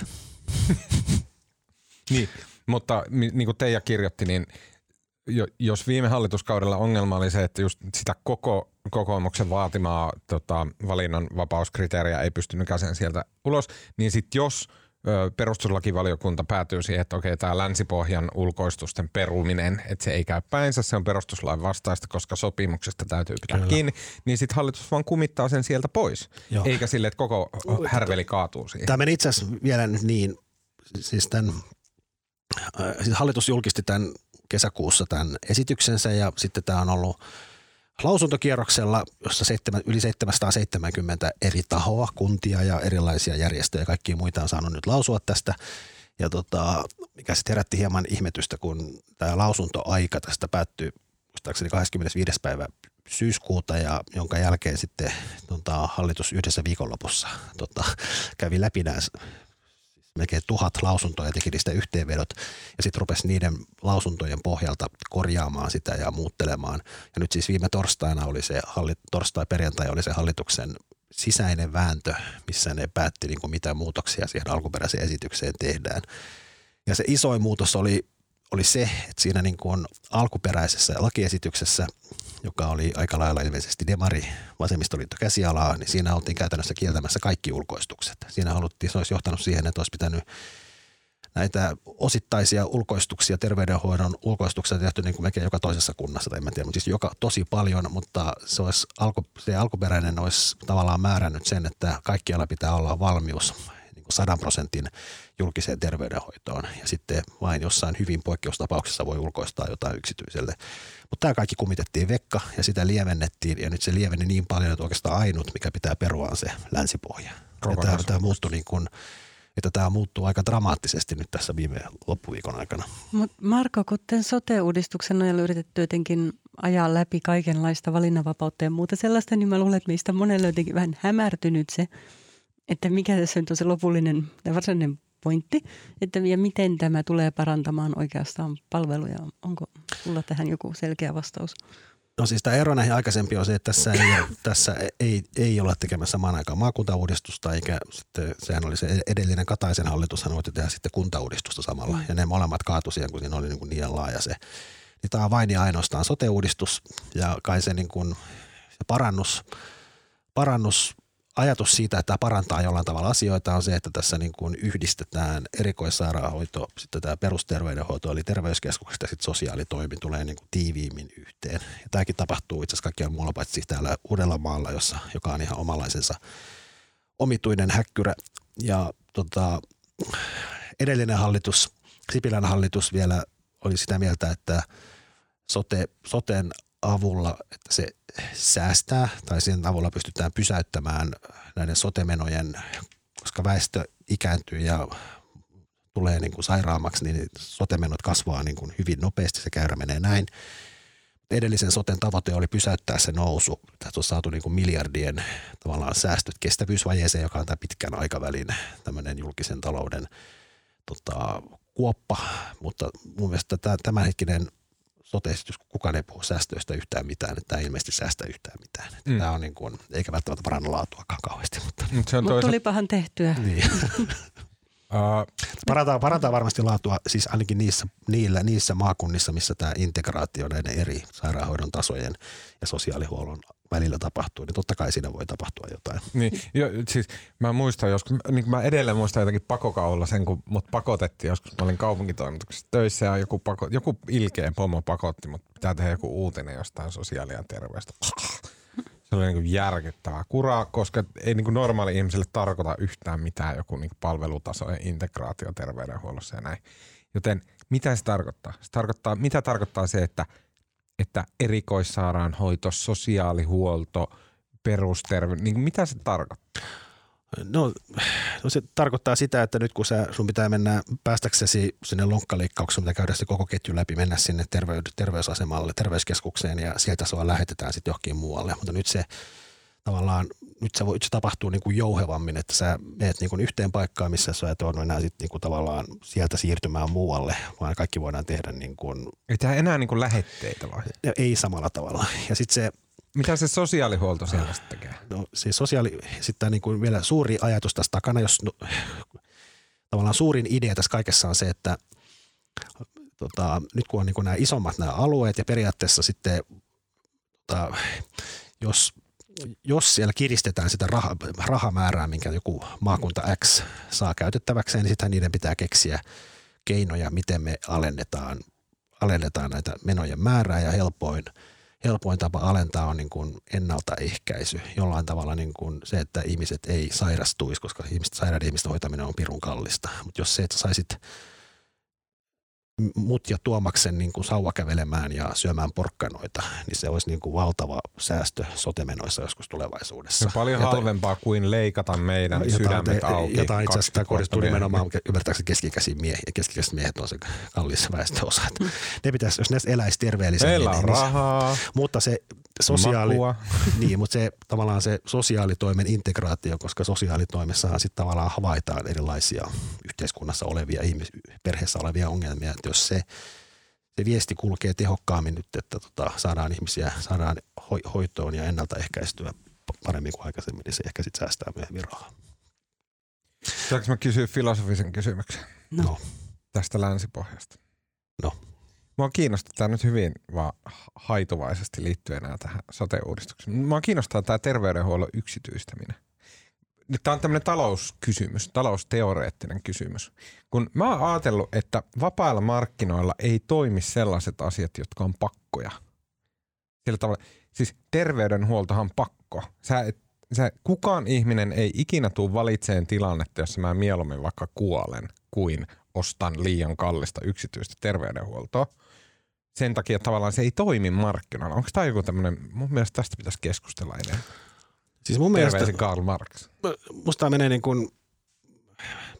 niin, mutta niin kuin Teija kirjoitti, niin jos viime hallituskaudella ongelma oli se, että just sitä koko kokoomuksen vaatimaa tota, valinnan vapauskriteeriä ei pystynyt sen sieltä ulos, niin sitten jos perustuslakivaliokunta päätyy siihen, että okei, tämä länsipohjan ulkoistusten peruminen, että se ei käy päinsä, se on perustuslain vastaista, koska sopimuksesta täytyy pitää Kyllä. kiinni, niin sitten hallitus vaan kumittaa sen sieltä pois, Joo. eikä sille, että koko härveli kaatuu siihen. Tämä meni itse asiassa vielä nyt niin, siis, tämän, siis hallitus julkisti tämän kesäkuussa tämän esityksensä ja sitten tämä on ollut lausuntokierroksella, jossa seitsemän, yli 770 eri tahoa, kuntia ja erilaisia järjestöjä ja kaikkia muita on saanut nyt lausua tästä. Ja tota, mikä sitten herätti hieman ihmetystä, kun tämä lausuntoaika tästä päättyy muistaakseni 25. päivä syyskuuta ja jonka jälkeen sitten tota, hallitus yhdessä viikonlopussa tota, kävi läpi nämä melkein tuhat lausuntoa teki niistä yhteenvedot ja sitten rupesi niiden lausuntojen pohjalta korjaamaan sitä ja muuttelemaan. Ja nyt siis viime torstaina oli se, torstai-perjantai oli se hallituksen sisäinen vääntö, missä ne päätti niin kuin mitä muutoksia siihen alkuperäiseen esitykseen tehdään. Ja se isoin muutos oli, oli se, että siinä niin kuin alkuperäisessä lakiesityksessä – joka oli aika lailla ilmeisesti demari vasemmistoliitto käsialaa, niin siinä oltiin käytännössä kieltämässä kaikki ulkoistukset. Siinä haluttiin, se olisi johtanut siihen, että olisi pitänyt näitä osittaisia ulkoistuksia, terveydenhoidon ulkoistuksia tehty niin kuin melkein joka toisessa kunnassa, tai en tiedä, mutta siis joka, tosi paljon, mutta se, olisi alku, se alkuperäinen olisi tavallaan määrännyt sen, että kaikkialla pitää olla valmius niin kuin sadan prosentin julkiseen terveydenhoitoon ja sitten vain jossain hyvin poikkeustapauksessa voi ulkoistaa jotain yksityiselle. Mutta tämä kaikki kumitettiin vekka ja sitä lievennettiin ja nyt se lieveni niin paljon, että oikeastaan ainut, mikä pitää perua on se länsipohja. tämä, tämä muuttui niin kuin, että tämä muuttuu aika dramaattisesti nyt tässä viime loppuviikon aikana. Mutta Marko, kun tämän sote-uudistuksen nojalla yritetty jotenkin ajaa läpi kaikenlaista valinnanvapautta ja muuta sellaista, niin mä luulen, että meistä monelle on jotenkin vähän hämärtynyt se, että mikä tässä on se lopullinen ja varsinainen pointti, että ja miten tämä tulee parantamaan oikeastaan palveluja. Onko sulla tähän joku selkeä vastaus? No siis tämä ero näihin aikaisempiin on se, että tässä ei, tässä ei, ei olla tekemässä samaan aikaan maakuntauudistusta, eikä sitten, sehän oli se edellinen Kataisen hallitus, hän voitti tehdä sitten kuntauudistusta samalla, mm. ja ne molemmat kaatu siihen, kun siinä oli niin, kuin niin laaja se. Niin tämä on vain ja ainoastaan sote-uudistus, ja kai se, niin kuin, se parannus, parannus ajatus siitä, että tämä parantaa jollain tavalla asioita on se, että tässä niin kuin yhdistetään erikoissairaanhoito, sitten tämä perusterveydenhoito, eli terveyskeskuksesta ja sitten sosiaalitoimi tulee niin kuin tiiviimmin yhteen. Ja tämäkin tapahtuu itse asiassa kaikkiaan muualla paitsi täällä Uudellamaalla, jossa, joka on ihan omalaisensa omituinen häkkyrä. Ja tota, edellinen hallitus, Sipilän hallitus vielä oli sitä mieltä, että sote, soten avulla, että se säästää tai sen avulla pystytään pysäyttämään näiden sotemenojen, koska väestö ikääntyy ja tulee niin kuin sairaammaksi, niin sotemenot kasvaa niin kuin hyvin nopeasti, se käyrä menee näin. Edellisen soten tavoite oli pysäyttää se nousu. Tässä on saatu niin kuin miljardien tavallaan säästöt kestävyysvajeeseen, joka on tämä pitkän aikavälin tämmöinen julkisen talouden tota, kuoppa, mutta mun mielestä tämä tämänhetkinen sote-esitys, kukaan ei puhu säästöistä yhtään mitään, että tämä ei ilmeisesti säästä yhtään mitään. Mm. Tämä on niin kuin, eikä välttämättä paranna laatuakaan kauheasti. Mutta, Mut se on Mut tulipahan tehtyä. Niin. Parantaa, parantaa varmasti laatua siis ainakin niissä, niillä, niissä maakunnissa, missä tämä integraatio näiden eri sairaanhoidon tasojen ja sosiaalihuollon välillä tapahtuu, niin totta kai siinä voi tapahtua jotain. Niin, jo, siis mä muistan joskus, niin mä edelleen muistan jotenkin pakokaulla sen, kun mut pakotettiin joskus, mä olin kaupunkitoimituksessa töissä ja joku, pako, joku ilkeä pomo pakotti, mutta pitää tehdä joku uutinen jostain sosiaali- ja terveystä. Se oli niin järkyttävää kuraa, koska ei niin normaali ihmiselle tarkoita yhtään mitään joku niin palvelutaso ja integraatio terveydenhuollossa ja näin. Joten mitä se tarkoittaa? Se tarkoittaa mitä tarkoittaa se, että että erikoissairaanhoito, sosiaalihuolto, perusterve, niin mitä se tarkoittaa? No, no se tarkoittaa sitä, että nyt kun sä, sun pitää mennä päästäksesi sinne lonkkaleikkaukseen, mitä käydä se koko ketju läpi, mennä sinne terveys, terveysasemalle, terveyskeskukseen ja sieltä sua lähetetään sitten johonkin muualle. Mutta nyt se tavallaan, nyt se, voi, nyt se tapahtuu niin kuin jouhevammin, että sä menet niin kuin yhteen paikkaan, missä sä et ole enää sitten niin kuin tavallaan sieltä siirtymään muualle, vaan kaikki voidaan tehdä niin kuin, Ei tämä enää niin kuin lähetteitä vai? ei samalla tavalla. Ja sitten se, Mitä se sosiaalihuolto siellä sitten tekee? no, se sosiaali, sitten niin kuin vielä suuri ajatus tässä takana, jos no, tavallaan suurin idea tässä kaikessa on se, että tota, nyt kun on niin kuin nämä isommat nämä alueet ja periaatteessa sitten tota, jos, jos siellä kiristetään sitä rah, rahamäärää, minkä joku maakunta X saa käytettäväkseen, niin sitten niiden pitää keksiä keinoja, miten me alennetaan, alennetaan näitä menojen määrää ja helpoin, helpoin tapa alentaa on niin kuin ennaltaehkäisy. Jollain tavalla niin kuin se, että ihmiset ei sairastuisi, koska ihmiset, sairaiden ihmisten hoitaminen on pirun kallista. Mutta jos se, että saisit mut ja Tuomaksen niin kuin sauva kävelemään ja syömään porkkanoita, niin se olisi niin kuin valtava säästö sotemenoissa joskus tulevaisuudessa. On paljon Jota- halvempaa kuin leikata meidän jota, sydämet auki. jota itse asiassa tämä 20 kohdistuu nimenomaan ymmärtääkseni keski-ikäisiin miehiin. Ja keski miehet on se kallis väestöosa. Ne pitäisi, jos ne eläisi terveellisemmin. Meillä on niin rahaa, Mutta se sosiaali, makua. niin, mutta se tavallaan se sosiaalitoimen integraatio, koska sosiaalitoimessahan sitten tavallaan havaitaan erilaisia yhteiskunnassa olevia ihmis, perheessä olevia ongelmia. Että jos se, se viesti kulkee tehokkaammin nyt, että tota, saadaan ihmisiä, saadaan hoi, hoitoon ja ennaltaehkäistyä paremmin kuin aikaisemmin, niin se ehkä sitten säästää myöhemmin rahaa. Saanko mä kysyä filosofisen kysymyksen No. tästä länsipohjasta? No. Mua kiinnostaa tämä nyt hyvin vaan haituvaisesti liittyen enää tähän sote-uudistukseen. Mua kiinnostaa tämä terveydenhuollon yksityistäminen. Nyt tämä on tämmöinen talouskysymys, talousteoreettinen kysymys. Kun mä oon ajatellut, että vapailla markkinoilla ei toimi sellaiset asiat, jotka on pakkoja. Sillä tavalla, siis terveydenhuoltohan on pakko. Sä et, sä, kukaan ihminen ei ikinä tule valitseen tilannetta, jossa mä mieluummin vaikka kuolen, kuin ostan liian kallista yksityistä terveydenhuoltoa. Sen takia tavallaan se ei toimi markkinoilla. Onko tämä joku tämmöinen, mun mielestä tästä pitäisi keskustella enemmän. Siis mun mielestä, Terveisin Karl Marx. musta tää menee niin kuin,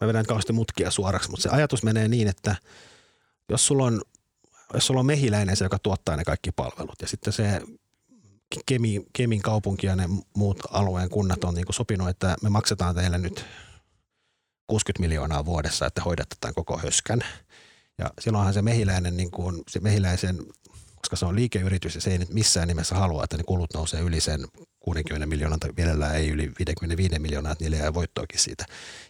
mä vedän kauheasti mutkia suoraksi, mutta se ajatus menee niin, että jos sulla on, jos sulla on mehiläinen se, joka tuottaa ne kaikki palvelut ja sitten se Kemi, Kemin kaupunki ja ne muut alueen kunnat on niin kuin sopinut, että me maksetaan teille nyt 60 miljoonaa vuodessa, että hoidatte tämän koko höskän. Ja silloinhan se mehiläinen, niin kuin, se mehiläisen, koska se on liikeyritys ja se ei nyt missään nimessä halua, että ne kulut nousee yli sen 60 miljoonan tai mielellään ei yli 55 miljoonaa, että niille jää voittoakin siitä.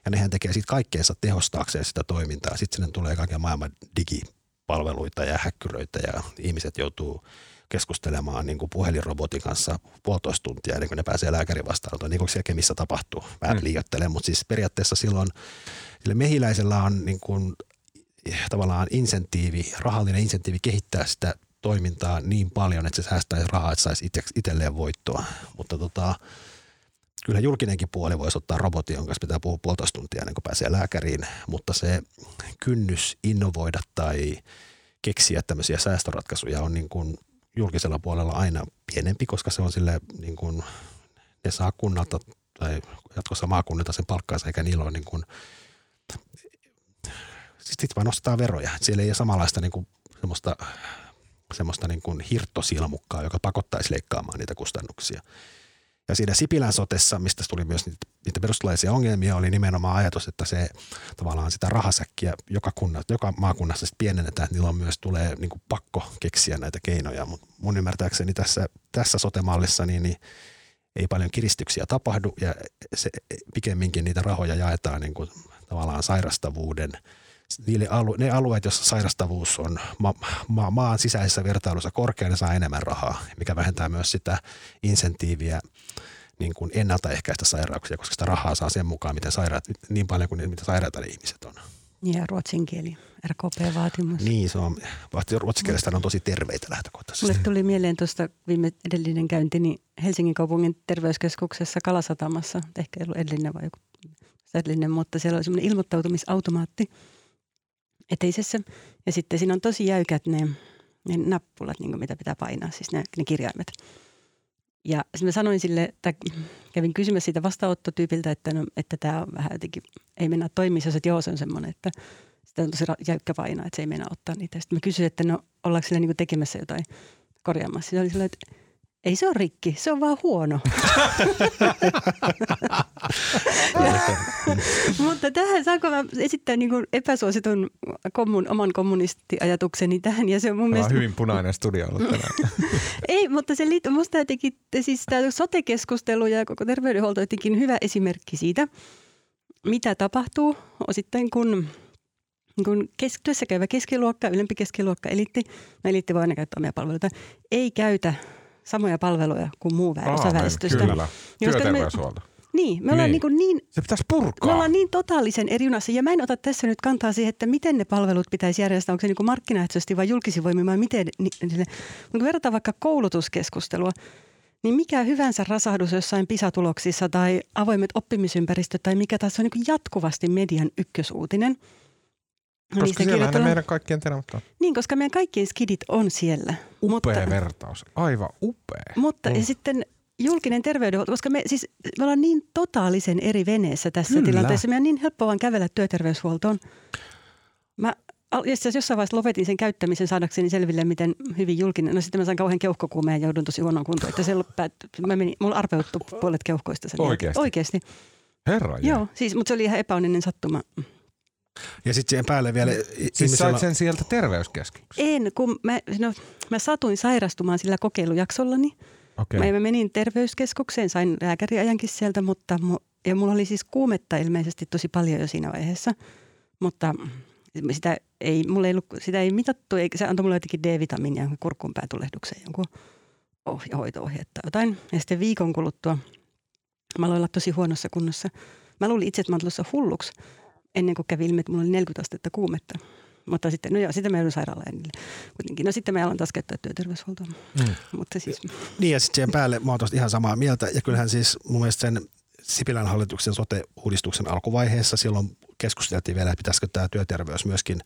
Ja nehän tekee siitä kaikkeensa tehostaakseen sitä toimintaa. Sitten sinne tulee kaiken maailman digipalveluita ja häkkyröitä ja ihmiset joutuu keskustelemaan niin kuin puhelinrobotin kanssa puolitoista tuntia ennen kuin ne pääsee lääkärin vastaanotoon, niin kuin siellä Kemissä tapahtuu. Vähän Mm. liioittelen, mutta siis periaatteessa silloin sille mehiläisellä on niin kuin, tavallaan insentiivi, rahallinen insentiivi kehittää sitä toimintaa niin paljon, että se säästäisi rahaa, että saisi itse, itselleen voittoa. Mutta tota, kyllä julkinenkin puoli voisi ottaa robotin, jonka pitää puhua puolitoista tuntia ennen kuin pääsee lääkäriin, mutta se kynnys innovoida tai keksiä tämmöisiä säästöratkaisuja on niin kuin julkisella puolella aina pienempi, koska se on sille niin kuin, ne saa kunnalta tai jatkossa maakunnilta sen palkkaansa, eikä niillä ole niin kuin, sitten vaan nostetaan veroja. Siellä ei ole samanlaista niin kuin, semmoista, semmoista niin kuin hirttosilmukkaa, joka pakottaisi leikkaamaan niitä kustannuksia. Ja siinä Sipilän sotessa, mistä tuli myös niitä, niitä perustuslaisia ongelmia, oli nimenomaan ajatus, että se tavallaan sitä rahasäkkiä joka, kunna, joka maakunnassa sit pienennetään, että niillä on myös tulee niin kuin pakko keksiä näitä keinoja. Mutta mun ymmärtääkseni tässä, tässä sotemallissa niin, niin ei paljon kiristyksiä tapahdu ja se, pikemminkin niitä rahoja jaetaan niin kuin tavallaan sairastavuuden niille alue, ne alueet, joissa sairastavuus on ma, ma, maan sisäisessä vertailussa korkea, ne saa enemmän rahaa, mikä vähentää myös sitä insentiiviä niin kuin ennaltaehkäistä sairauksia, koska sitä rahaa saa sen mukaan, miten sairaat, niin paljon kuin mitä sairaita ne ihmiset on. Ja ruotsin kieli, RKP-vaatimus. Niin, se on, vahti ruotsinkielistä on tosi terveitä lähtökohtaisesti. Mulle tuli mieleen tuosta viime edellinen käynti niin Helsingin kaupungin terveyskeskuksessa Kalasatamassa. Ehkä ei ollut edellinen vai joku edellinen, mutta siellä oli semmoinen ilmoittautumisautomaatti eteisessä. Ja sitten siinä on tosi jäykät ne ne nappulat, niin mitä pitää painaa, siis ne, ne kirjaimet. Ja sitten mä sanoin sille, että kävin kysymässä siitä vastaanottotyypiltä, että, no, että tämä on vähän jotenkin, ei mennä toimia, jos että joo, se on semmoinen, että sitä on tosi jäykkä painaa, että se ei mennä ottaa niitä. Sitten mä kysyin, että no ollaanko sillä niin tekemässä jotain korjaamassa. Se oli sellainen, että ei se ole rikki, se on vaan huono. Mutta tähän saanko mä esittää niin kuin epäsuositun kommun, oman kommunistiajatukseni tähän. Ja se on mun mielestä... hyvin punainen studio ollut tänään. Ei, mutta se liittyy, musta jotenkin, siis tämä sote-keskustelu ja koko terveydenhuolto jotenkin hyvä esimerkki siitä, mitä tapahtuu osittain, kun kun kes- työssä käyvä keskiluokka, ylempi keskiluokka, eliitti, no eliitti voi aina käyttää omia palveluita, ei käytä samoja palveluja kuin muu osa väestöstä. Kyllä, työterveyshuolto. Niin, me ollaan niin. Niin, niin, se pitäisi purkaa. Me ollaan niin totaalisen eri junassa. Ja mä en ota tässä nyt kantaa siihen, että miten ne palvelut pitäisi järjestää. Onko se niin markkinaehtoisesti vai julkisin voimin vai miten. Niin, niin, kun verrataan vaikka koulutuskeskustelua, niin mikä hyvänsä rasahdus jossain pisatuloksissa tai avoimet oppimisympäristöt tai mikä tässä on niin jatkuvasti median ykkösuutinen – koska siellä ne meidän kaikkien terävät on. Niin, koska meidän kaikkien skidit on siellä. Upea mutta, vertaus, aivan upea. Mutta mm. ja sitten julkinen terveydenhuolto, koska me, siis, me ollaan niin totaalisen eri veneessä tässä Kyllä. tilanteessa. Meidän on niin helppo vaan kävellä työterveyshuoltoon. Mä itse jossain vaiheessa lopetin sen käyttämisen saadakseni selville, miten hyvin julkinen. No sitten mä sain kauhean keuhkokuumeen ja joudun tosi huonoon kuntoon. Että se päät, mä menin, mulla arpeuttu puolet keuhkoista sen Oikeasti? Oikeasti. Herra Joo, siis, mutta se oli ihan epäonninen sattuma. Ja sitten siihen päälle vielä... Siis ihmisellä... sait sen sieltä terveyskeskuksen? En, kun mä, no, mä satuin sairastumaan sillä kokeilujaksollani. Okay. Mä menin terveyskeskukseen, sain lääkäriajankin sieltä, mutta ja mulla oli siis kuumetta ilmeisesti tosi paljon jo siinä vaiheessa. Mutta sitä ei, mulla ei ollut, sitä ei mitattu, eikä se antoi mulle jotenkin D-vitamiinia kurkkuun päätulehdukseen jonkun ohje, hoito-ohje tai jotain. Ja sitten viikon kuluttua mä aloin olla tosi huonossa kunnossa. Mä luulin itse, että mä oon hulluksi – ennen kuin kävi ilmi, että mulla oli 40 astetta kuumetta. Mutta sitten, no joo, sitten mä joudun sairaalaan kuitenkin. No sitten me aloin taas käyttää työterveyshuoltoa. Mm. Mutta siis... Niin ja sitten siihen päälle mä oon ihan samaa mieltä. Ja kyllähän siis mun mielestä sen Sipilän hallituksen sote-uudistuksen alkuvaiheessa silloin keskusteltiin vielä, että pitäisikö tämä työterveys myöskin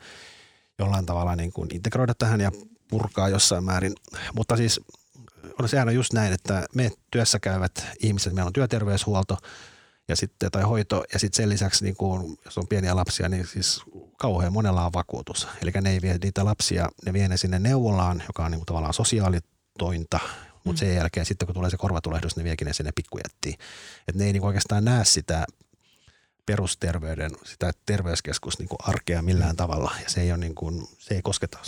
jollain tavalla niin kuin integroida tähän ja purkaa jossain määrin. Mutta siis on sehän on just näin, että me työssä käyvät ihmiset, meillä on työterveyshuolto – ja sitten, tai hoito, ja sitten sen lisäksi, niin kun, jos on pieniä lapsia, niin siis kauhean monella on vakuutus. Eli ne ei vie niitä lapsia, ne vie ne sinne neuvolaan, joka on niin kuin tavallaan sosiaalitointa, mutta mm. sen jälkeen sitten kun tulee se korvatulehdus, ne viekin ne sinne pikkujättiin. Että ne ei niin oikeastaan näe sitä perusterveyden, sitä terveyskeskus niin arkea millään tavalla. Ja se ei, ole niin kuin, se ei kosketa.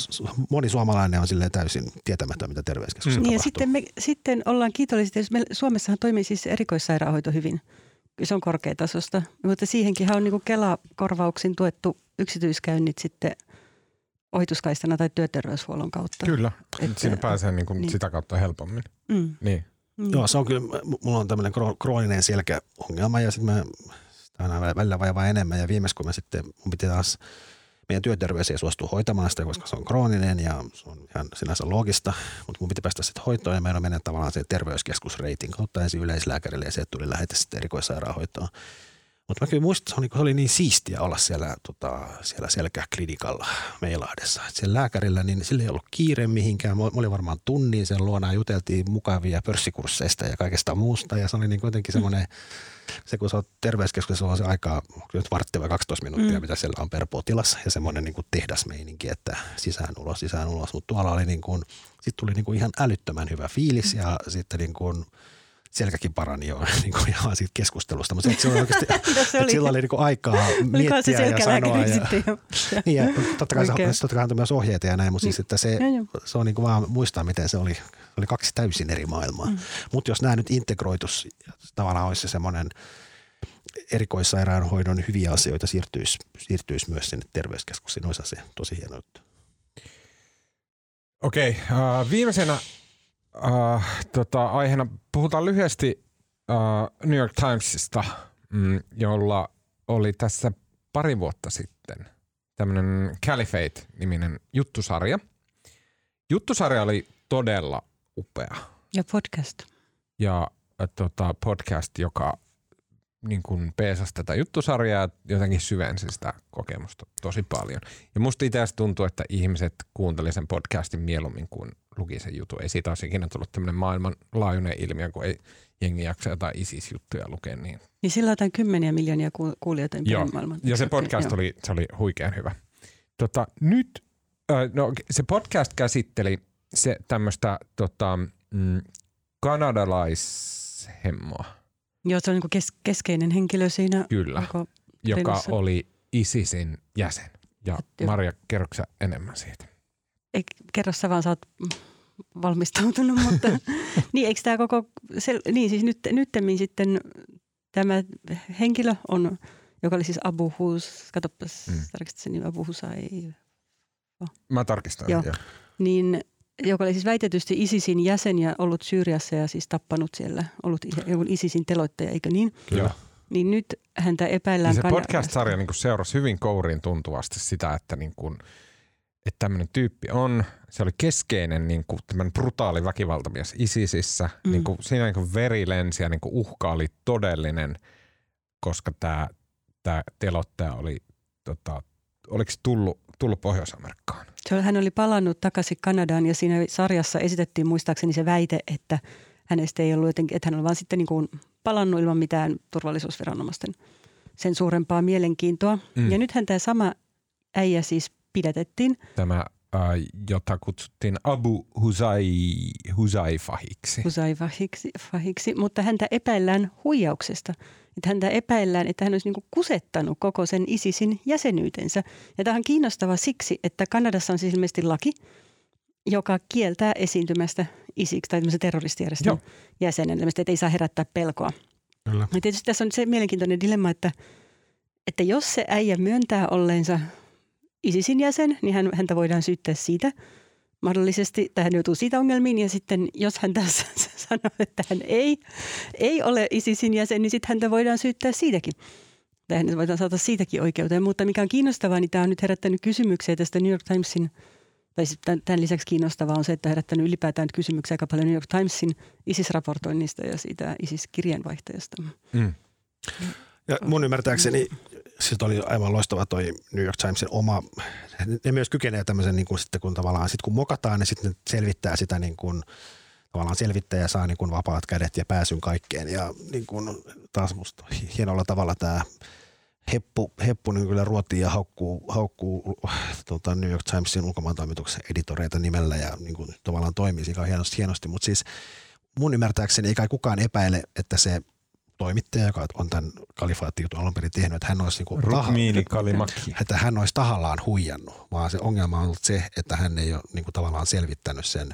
Moni suomalainen on silleen täysin tietämätön, mitä terveyskeskuksessa mm. niin, ja sitten, me, sitten ollaan kiitollisia, jos me, Suomessahan toimii siis erikoissairaanhoito hyvin – se on korkeatasosta. Mutta siihenkin on niin Kela-korvauksin tuettu yksityiskäynnit sitten ohituskaistana tai työterveyshuollon kautta. Kyllä, että, siinä pääsee niin kuin niin. sitä kautta helpommin. Mm. Niin. Mm. Joo, se on kyllä, mulla on tämmöinen krooninen selkäongelma ja sitten mä sitä välillä vaivaa enemmän ja viimeis kun mä sitten, mun piti taas – meidän työterveys ei suostu hoitamaan sitä, koska se on krooninen ja se on ihan sinänsä loogista, mutta mun piti päästä sitten hoitoon ja meidän on mennyt tavallaan se terveyskeskusreitin kautta ensin yleislääkärille ja se tuli lähetä sitten erikoissairaanhoitoon. Mutta mä kyllä muistan, se oli, se oli niin siistiä olla siellä, tota, siellä selkäklinikalla Meilahdessa. Et siellä lääkärillä, niin sillä ei ollut kiire mihinkään. Mä olin varmaan tunnin sen luona juteltiin mukavia pörssikursseista ja kaikesta muusta. Ja se oli niin kuitenkin semmoinen, mm. Se kun sä oot terveyskeskuksessa, on se aikaa nyt vartti vai 12 minuuttia, mm. mitä siellä on per potilas. Ja semmoinen niin kuin tehdasmeininki, että sisään ulos, sisään ulos. Mutta tuolla oli niin kuin, sitten tuli niin kuin ihan älyttömän hyvä fiilis ja sitten niin kuin – selkäkin parani jo niin kuin ihan siitä keskustelusta, mutta se, oli oikeasti, se oli, sillä oli niin kuin aikaa miettiä ja sanoa. Ja, niin, ja totta kai, se, totta kai antoi myös ohjeita ja näin, mutta siis, että se, se on niin kuin vaan muistaa, miten se oli, oli kaksi täysin eri maailmaa. Mm. Mutta jos nämä nyt integroitus, tavallaan olisi se semmoinen erikoissairaanhoidon hyviä asioita siirtyisi, siirtyisi myös sinne terveyskeskuksiin, olisi se tosi hieno juttu. Okei, okay, uh, viimeisenä uh, tota, aiheena puhutaan lyhyesti uh, New York Timesista, mm, jolla oli tässä pari vuotta sitten tämmöinen Caliphate-niminen juttusarja. Juttusarja oli todella upea. Ja podcast. Ja uh, tota, podcast, joka niin kuin peesasi tätä juttusarjaa ja jotenkin syvensi sitä kokemusta tosi paljon. Ja musta itse tuntuu, että ihmiset kuunteli sen podcastin mieluummin kuin luki sen jutun. Ei siitä olisi ikinä tullut tämmöinen maailmanlaajuinen ilmiö, kun ei jengi jaksa jotain ISIS-juttuja lukea. Niin, Niin sillä on jotain kymmeniä miljoonia ku- kuulijoita ympäri maailman. ja se podcast joo. oli, se oli huikean hyvä. Tota, nyt, äh, no, se podcast käsitteli se tämmöistä tota, mm, kanadalaishemmoa, Joo, se on niin kes- keskeinen henkilö siinä. kyllä, joka tarinassa. oli ISISin jäsen. Ja Joo. Maria, kerroksä enemmän siitä? Ei, kerro sä vaan, sä oot valmistautunut, mutta niin eikö tämä koko, se, niin siis nyt, nyttemmin sitten tämä henkilö on, joka oli siis Abu Hus, katsopas, Mm. mm. se nimi Abu Husai, Mä tarkistan. Joo. Joo. niin joka oli siis väitetysti ISISin jäsen ja ollut Syyriassa ja siis tappanut siellä, ollut jonkun ISISin teloittaja, eikö niin? Joo. Niin nyt häntä epäillään Niin se podcast-sarja niin seurasi hyvin kouriin tuntuvasti sitä, että, niin kuin, että tämmöinen tyyppi on. Se oli keskeinen niin kuin, tämmöinen brutaali väkivaltamies ISISissä. Mm. Niin kuin, siinä niin kuin veri lensi ja niin kuin uhka oli todellinen, koska tämä, tämä telottaja oli, tota, oliko se tullut, tullut Pohjois-Amerikkaan? Hän oli palannut takaisin Kanadaan ja siinä sarjassa esitettiin muistaakseni se väite, että hänestä ei ollut jotenkin, että hän oli vaan sitten niin kuin palannut ilman mitään turvallisuusviranomaisten sen suurempaa mielenkiintoa. Mm. Ja nythän tämä sama äijä siis pidätettiin. Tämä, äh, jota kutsuttiin Abu Huzai, Huzaifahiksi. Usaifahiksi, fahiksi, mutta häntä epäillään huijauksesta. Että häntä epäillään, että hän olisi niin kusettanut koko sen ISISin jäsenyytensä. Ja tämä on kiinnostava siksi, että Kanadassa on siis ilmeisesti laki, joka kieltää esiintymästä isiksi tai terroristijärjestön jäsenen, että ei saa herättää pelkoa. Kyllä. Ja tietysti tässä on se mielenkiintoinen dilemma, että, että jos se äijä myöntää olleensa ISISin jäsen, niin hän, häntä voidaan syyttää siitä mahdollisesti, tai hän joutuu siitä ongelmiin. Ja sitten jos hän tässä sanoo, että hän ei, ei ole ISISin jäsen, niin sitten häntä voidaan syyttää siitäkin. Tai hänet voidaan saada siitäkin oikeuteen. Mutta mikä on kiinnostavaa, niin tämä on nyt herättänyt kysymyksiä tästä New York Timesin tai sitten tämän- lisäksi kiinnostavaa on se, että herättänyt ylipäätään kysymyksiä aika paljon New York Timesin ISIS-raportoinnista ja siitä ISIS-kirjeenvaihtajasta. Mm. Ja mun ymmärtääkseni sit oli aivan loistava toi New York Timesin oma, ne myös kykenee tämmöisen niin kuin sitten kun tavallaan sit kun mokataan, niin sitten selvittää sitä niin kuin, tavallaan selvittäjä saa niin kuin vapaat kädet ja pääsyn kaikkeen ja niin kuin taas musta hienolla tavalla tämä Heppu, Heppu niin kyllä ruotii ja haukkuu, haukkuu tota New York Timesin ulkomaantoimituksen editoreita nimellä ja niin kuin tavallaan toimii siinä hienosti, hienosti. mutta siis mun ymmärtääkseni ei kai kukaan epäile, että se toimittaja, joka on tämän kalifaattiutun alun perin tehnyt, että hän olisi, niin Kalimaki. että hän olisi tahallaan huijannut, vaan se ongelma on ollut se, että hän ei ole niin kuin tavallaan selvittänyt sen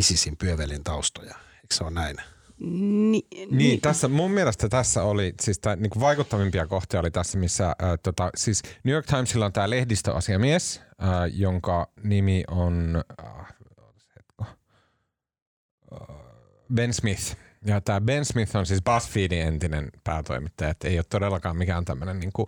ISISin pyövelin taustoja. Eikö se ole näin? Ni, Niin, tässä, mun mielestä tässä oli, siis tää, niin kuin vaikuttavimpia kohtia oli tässä, missä äh, tota, siis New York Timesilla on tämä lehdistöasiamies, äh, jonka nimi on hetko, äh, Ben Smith. Ja tämä Ben Smith on siis BuzzFeedin entinen päätoimittaja, että ei ole todellakaan mikään tämmöinen niin kuin,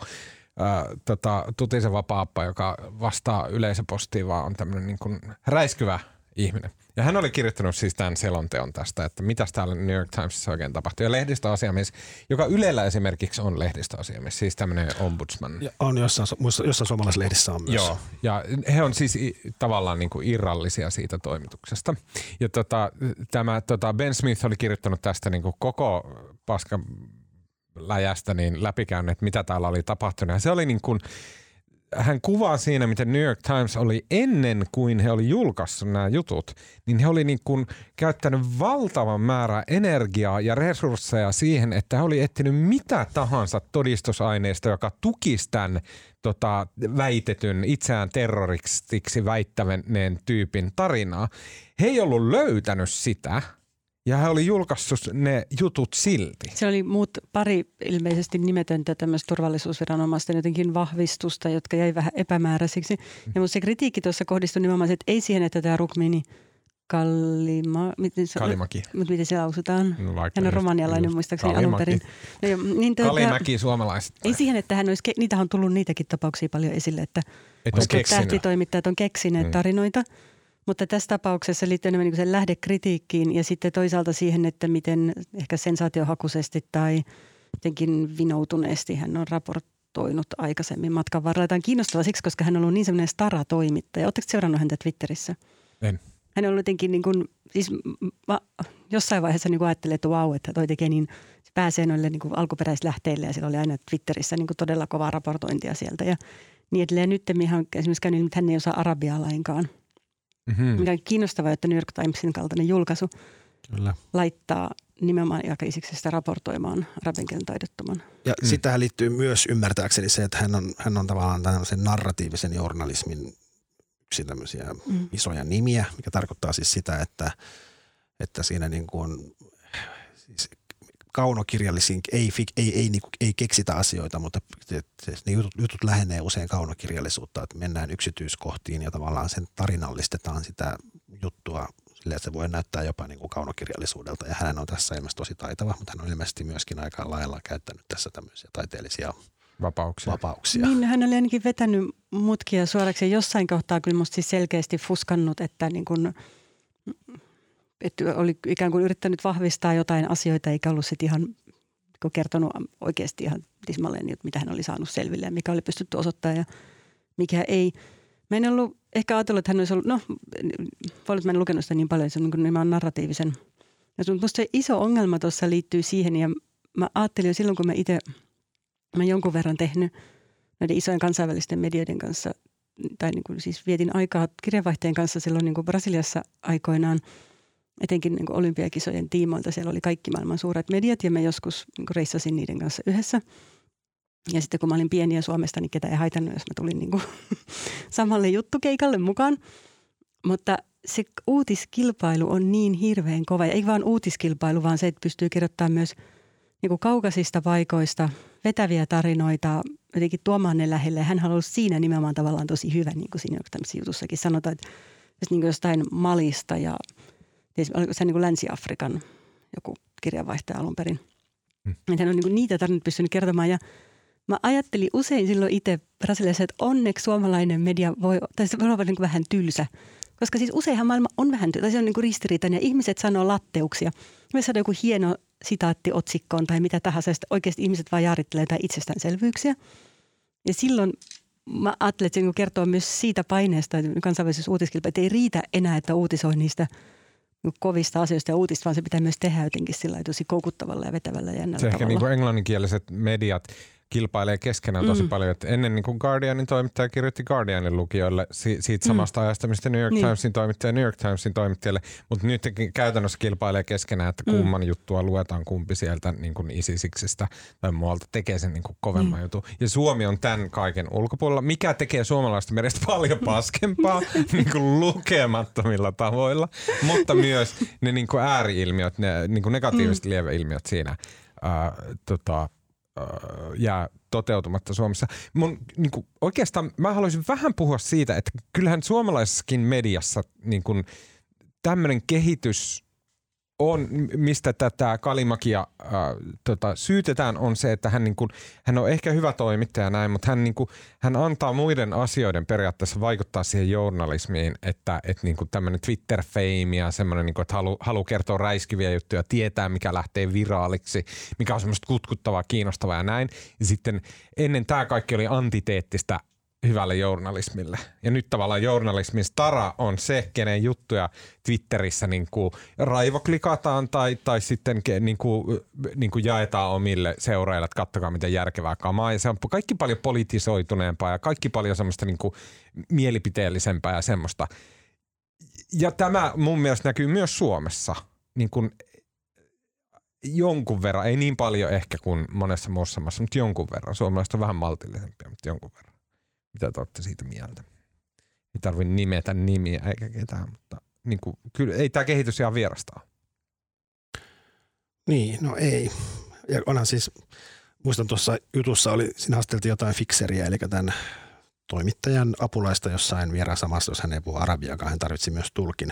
äh, tota, tutisen vapaappa, joka vastaa yleisöpostiin, vaan on tämmöinen niin kuin räiskyvä ihminen. Ja hän oli kirjoittanut siis tämän selonteon tästä, että mitä täällä New York Timesissa oikein tapahtui. Ja lehdistöasiamies, joka Ylellä esimerkiksi on lehdistöasiamies, siis tämmöinen ombudsman. Ja on jossain, jossain suomalaisessa lehdissä on myös. Joo, ja he on siis tavallaan niin kuin irrallisia siitä toimituksesta. Ja tota, tämä tota Ben Smith oli kirjoittanut tästä niin kuin koko paskan läjästä niin läpikäynyt, että mitä täällä oli tapahtunut. Ja se oli niin kuin, hän kuvaa siinä, miten New York Times oli ennen kuin he oli julkaissut nämä jutut, niin he oli niin kuin käyttänyt valtavan määrän energiaa ja resursseja siihen, että he oli etsinyt mitä tahansa todistusaineistoa, joka tukisi tämän tota, väitetyn itseään terroristiksi väittäväneen tyypin tarinaa. He ei ollut löytänyt sitä ja he oli julkaissut ne jutut silti. Se oli muut pari ilmeisesti nimetöntä tämmöistä turvallisuusviranomaisten jotenkin vahvistusta, jotka jäi vähän epämääräisiksi. Ja mun se kritiikki tuossa kohdistui nimenomaan että ei siihen, että tämä Rukmini Kalima, miten se, Kalimaki. Mutta miten se lausutaan? No, Hän on romanialainen just muistaakseni alun perin. No, niin tuota, Kalimäki suomalaiset. ei siihen, että hän olisi, niitä on tullut niitäkin tapauksia paljon esille, että Et että tähtitoimittajat on keksineet Mm. tarinoita. Mutta tässä tapauksessa liittyy enemmän niin sen lähdekritiikkiin ja sitten toisaalta siihen, että miten ehkä sensaatiohakuisesti tai jotenkin vinoutuneesti hän on raportoinut aikaisemmin matkan varrella. Tämä on kiinnostavaa siksi, koska hän on ollut niin semmoinen stara-toimittaja. Oletteko seurannut häntä Twitterissä? En. Hän on ollut jotenkin niin kuin, siis mä jossain vaiheessa niin ajattelin, että vau, että toi tekee niin, se pääsee noille niin kuin alkuperäislähteille ja sillä oli aina Twitterissä niin kuin todella kovaa raportointia sieltä ja niin edelleen. Nyt on esimerkiksi käynyt, että hän ei osaa arabiaa lainkaan. Mm-hmm. Mikä on kiinnostavaa, että New York Timesin kaltainen julkaisu Kyllä. laittaa nimenomaan jakaisiksi raportoimaan arabinkielen taidottoman. Ja mm. sitähän liittyy myös ymmärtääkseni se, että hän on, hän on tavallaan tämmöisen narratiivisen journalismin yksi tämmöisiä mm. isoja nimiä, mikä tarkoittaa siis sitä, että, että siinä niin kuin, kaunokirjallisiin ei, ei, ei, niin kuin, ei keksitä asioita, mutta ne jutut, jutut lähenee usein kaunokirjallisuutta, että mennään yksityiskohtiin ja tavallaan sen tarinallistetaan sitä juttua sille, että se voi näyttää jopa niin kuin kaunokirjallisuudelta. Ja hän on tässä ilmeisesti tosi taitava, mutta hän on ilmeisesti myöskin aika lailla käyttänyt tässä tämmöisiä taiteellisia vapauksia. vapauksia. Niin, hän oli ainakin vetänyt mutkia suoraksi ja jossain kohtaa kyllä musta siis selkeästi fuskannut, että niin kuin, että oli ikään kuin yrittänyt vahvistaa jotain asioita eikä ollut sitten ihan kertonut oikeasti ihan tismalleen, mitä hän oli saanut selville ja mikä oli pystytty osoittamaan ja mikä ei. Mä en ollut ehkä ajatellut, että hän olisi ollut, no voi mä en lukenut sitä niin paljon, se on niin nimenomaan narratiivisen. Ja musta se iso ongelma tuossa liittyy siihen ja mä ajattelin jo silloin, kun mä itse, mä jonkun verran tehnyt näiden isojen kansainvälisten medioiden kanssa, tai niin kuin siis vietin aikaa kirjeenvaihteen kanssa silloin niin kuin Brasiliassa aikoinaan – etenkin niin olympiakisojen tiimoilta. Siellä oli kaikki maailman suuret mediat ja me joskus niin reissasin niiden kanssa yhdessä. Ja sitten kun mä olin pieniä Suomesta, niin ketä ei haitannut, jos mä tulin niin kuin samalle juttukeikalle mukaan. Mutta se uutiskilpailu on niin hirveän kova. Ja ei vaan uutiskilpailu, vaan se, että pystyy kirjoittamaan myös niin kuin kaukaisista paikoista vetäviä tarinoita, jotenkin tuomaan ne lähelle. Hän halusi siinä nimenomaan tavallaan tosi hyvä, niin kuin siinä jutussakin sanotaan, että niin kuin jostain Malista ja – oliko se niin kuin Länsi-Afrikan joku kirjanvaihtaja alun perin. Hmm. Hän on niin kuin niitä tarinoita pystynyt kertomaan ja mä ajattelin usein silloin itse Brasiliassa, että onneksi suomalainen media voi, tai se voi olla niin kuin vähän tylsä. Koska siis useinhan maailma on vähän tylsä, se on niin kuin ristiriitainen ja ihmiset sanoo latteuksia. Me saadaan joku hieno sitaatti otsikkoon tai mitä tahansa, ja oikeasti ihmiset vaan jaarittelee jotain itsestäänselvyyksiä. Ja silloin mä ajattelin, että se niinku kertoo myös siitä paineesta että kansainvälisessä uutiskilpailussa, ei riitä enää, että uutisoi niistä – kovista asioista ja uutista, vaan se pitää myös tehdä jotenkin sillä tosi koukuttavalla ja vetävällä ja jännällä Se ehkä niin kuin englanninkieliset mediat kilpailee keskenään tosi mm. paljon. Että ennen niin kuin Guardianin toimittaja kirjoitti Guardianin lukijoille si- siitä samasta mm. ajasta, mistä New York niin. Timesin toimittaja New York Timesin toimittajalle. Mutta nyt käytännössä kilpailee keskenään, että mm. kumman mm. juttua luetaan kumpi sieltä niin kuin Isisiksistä tai muualta tekee sen niin kuin kovemman mm. jutun. Ja Suomi on tämän kaiken ulkopuolella, mikä tekee suomalaista merestä paljon paskempaa niin kuin lukemattomilla tavoilla, mutta myös ne niin kuin ääriilmiöt, ne niin kuin negatiiviset mm. lieveilmiöt siinä. Uh, tota, jää toteutumatta Suomessa. Mun, niin kuin, oikeastaan mä haluaisin vähän puhua siitä, että kyllähän suomalaisessakin mediassa niin tämmöinen kehitys on, mistä tätä Kalimakia äh, tota, syytetään, on se, että hän, niin kuin, hän on ehkä hyvä toimittaja näin, mutta hän, niin kuin, hän antaa muiden asioiden periaatteessa vaikuttaa siihen journalismiin, että, että niin kuin tämmöinen Twitter-fame ja semmoinen, niin kuin, että halu, haluaa kertoa räiskiviä juttuja, tietää mikä lähtee viraaliksi, mikä on semmoista kutkuttavaa, kiinnostavaa ja näin. Ja sitten ennen tämä kaikki oli antiteettistä hyvälle journalismille. Ja nyt tavallaan journalismin stara on se, kenen juttuja Twitterissä niin kuin raivoklikataan tai, tai sitten niin kuin, niin kuin jaetaan omille seuraajille, että kattokaa miten järkevää kamaa. Ja se on kaikki paljon politisoituneempaa ja kaikki paljon semmoista niin kuin mielipiteellisempää ja semmoista. Ja tämä mun mielestä näkyy myös Suomessa niin kuin jonkun verran, ei niin paljon ehkä kuin monessa muussa maassa, mutta jonkun verran. Suomalaiset on vähän maltillisempia, mutta jonkun verran. Mitä te olette siitä mieltä? Ei tarvi nimetä nimiä eikä ketään, mutta niin kuin, kyllä ei tämä kehitys ihan vierastaa. Niin, no ei. Ja onhan siis, muistan tuossa jutussa oli, siinä haasteltiin jotain fikseriä, eli tämän toimittajan apulaista jossain samassa, jos hän ei puhu arabiakaan, hän tarvitsi myös tulkin.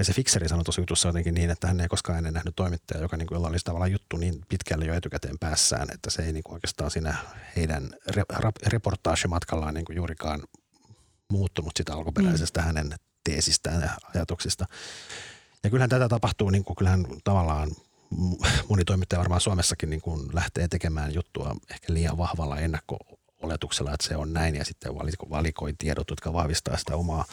Ja se fikseri sanoi tuossa jutussa jotenkin niin, että hän ei koskaan ennen nähnyt toimittajaa, joka niin kuin, jolla olisi tavallaan juttu niin pitkälle jo etukäteen päässään, että se ei niin kuin oikeastaan siinä heidän re- reportaagematkallaan niin kuin juurikaan muuttunut sitä alkuperäisestä mm. hänen teesistään ja ajatuksista. Ja kyllähän tätä tapahtuu, niin kuin, kyllähän tavallaan moni toimittaja varmaan Suomessakin niin kuin lähtee tekemään juttua ehkä liian vahvalla ennakko-oletuksella, että se on näin ja sitten valikoi tiedot, jotka vahvistaa sitä omaa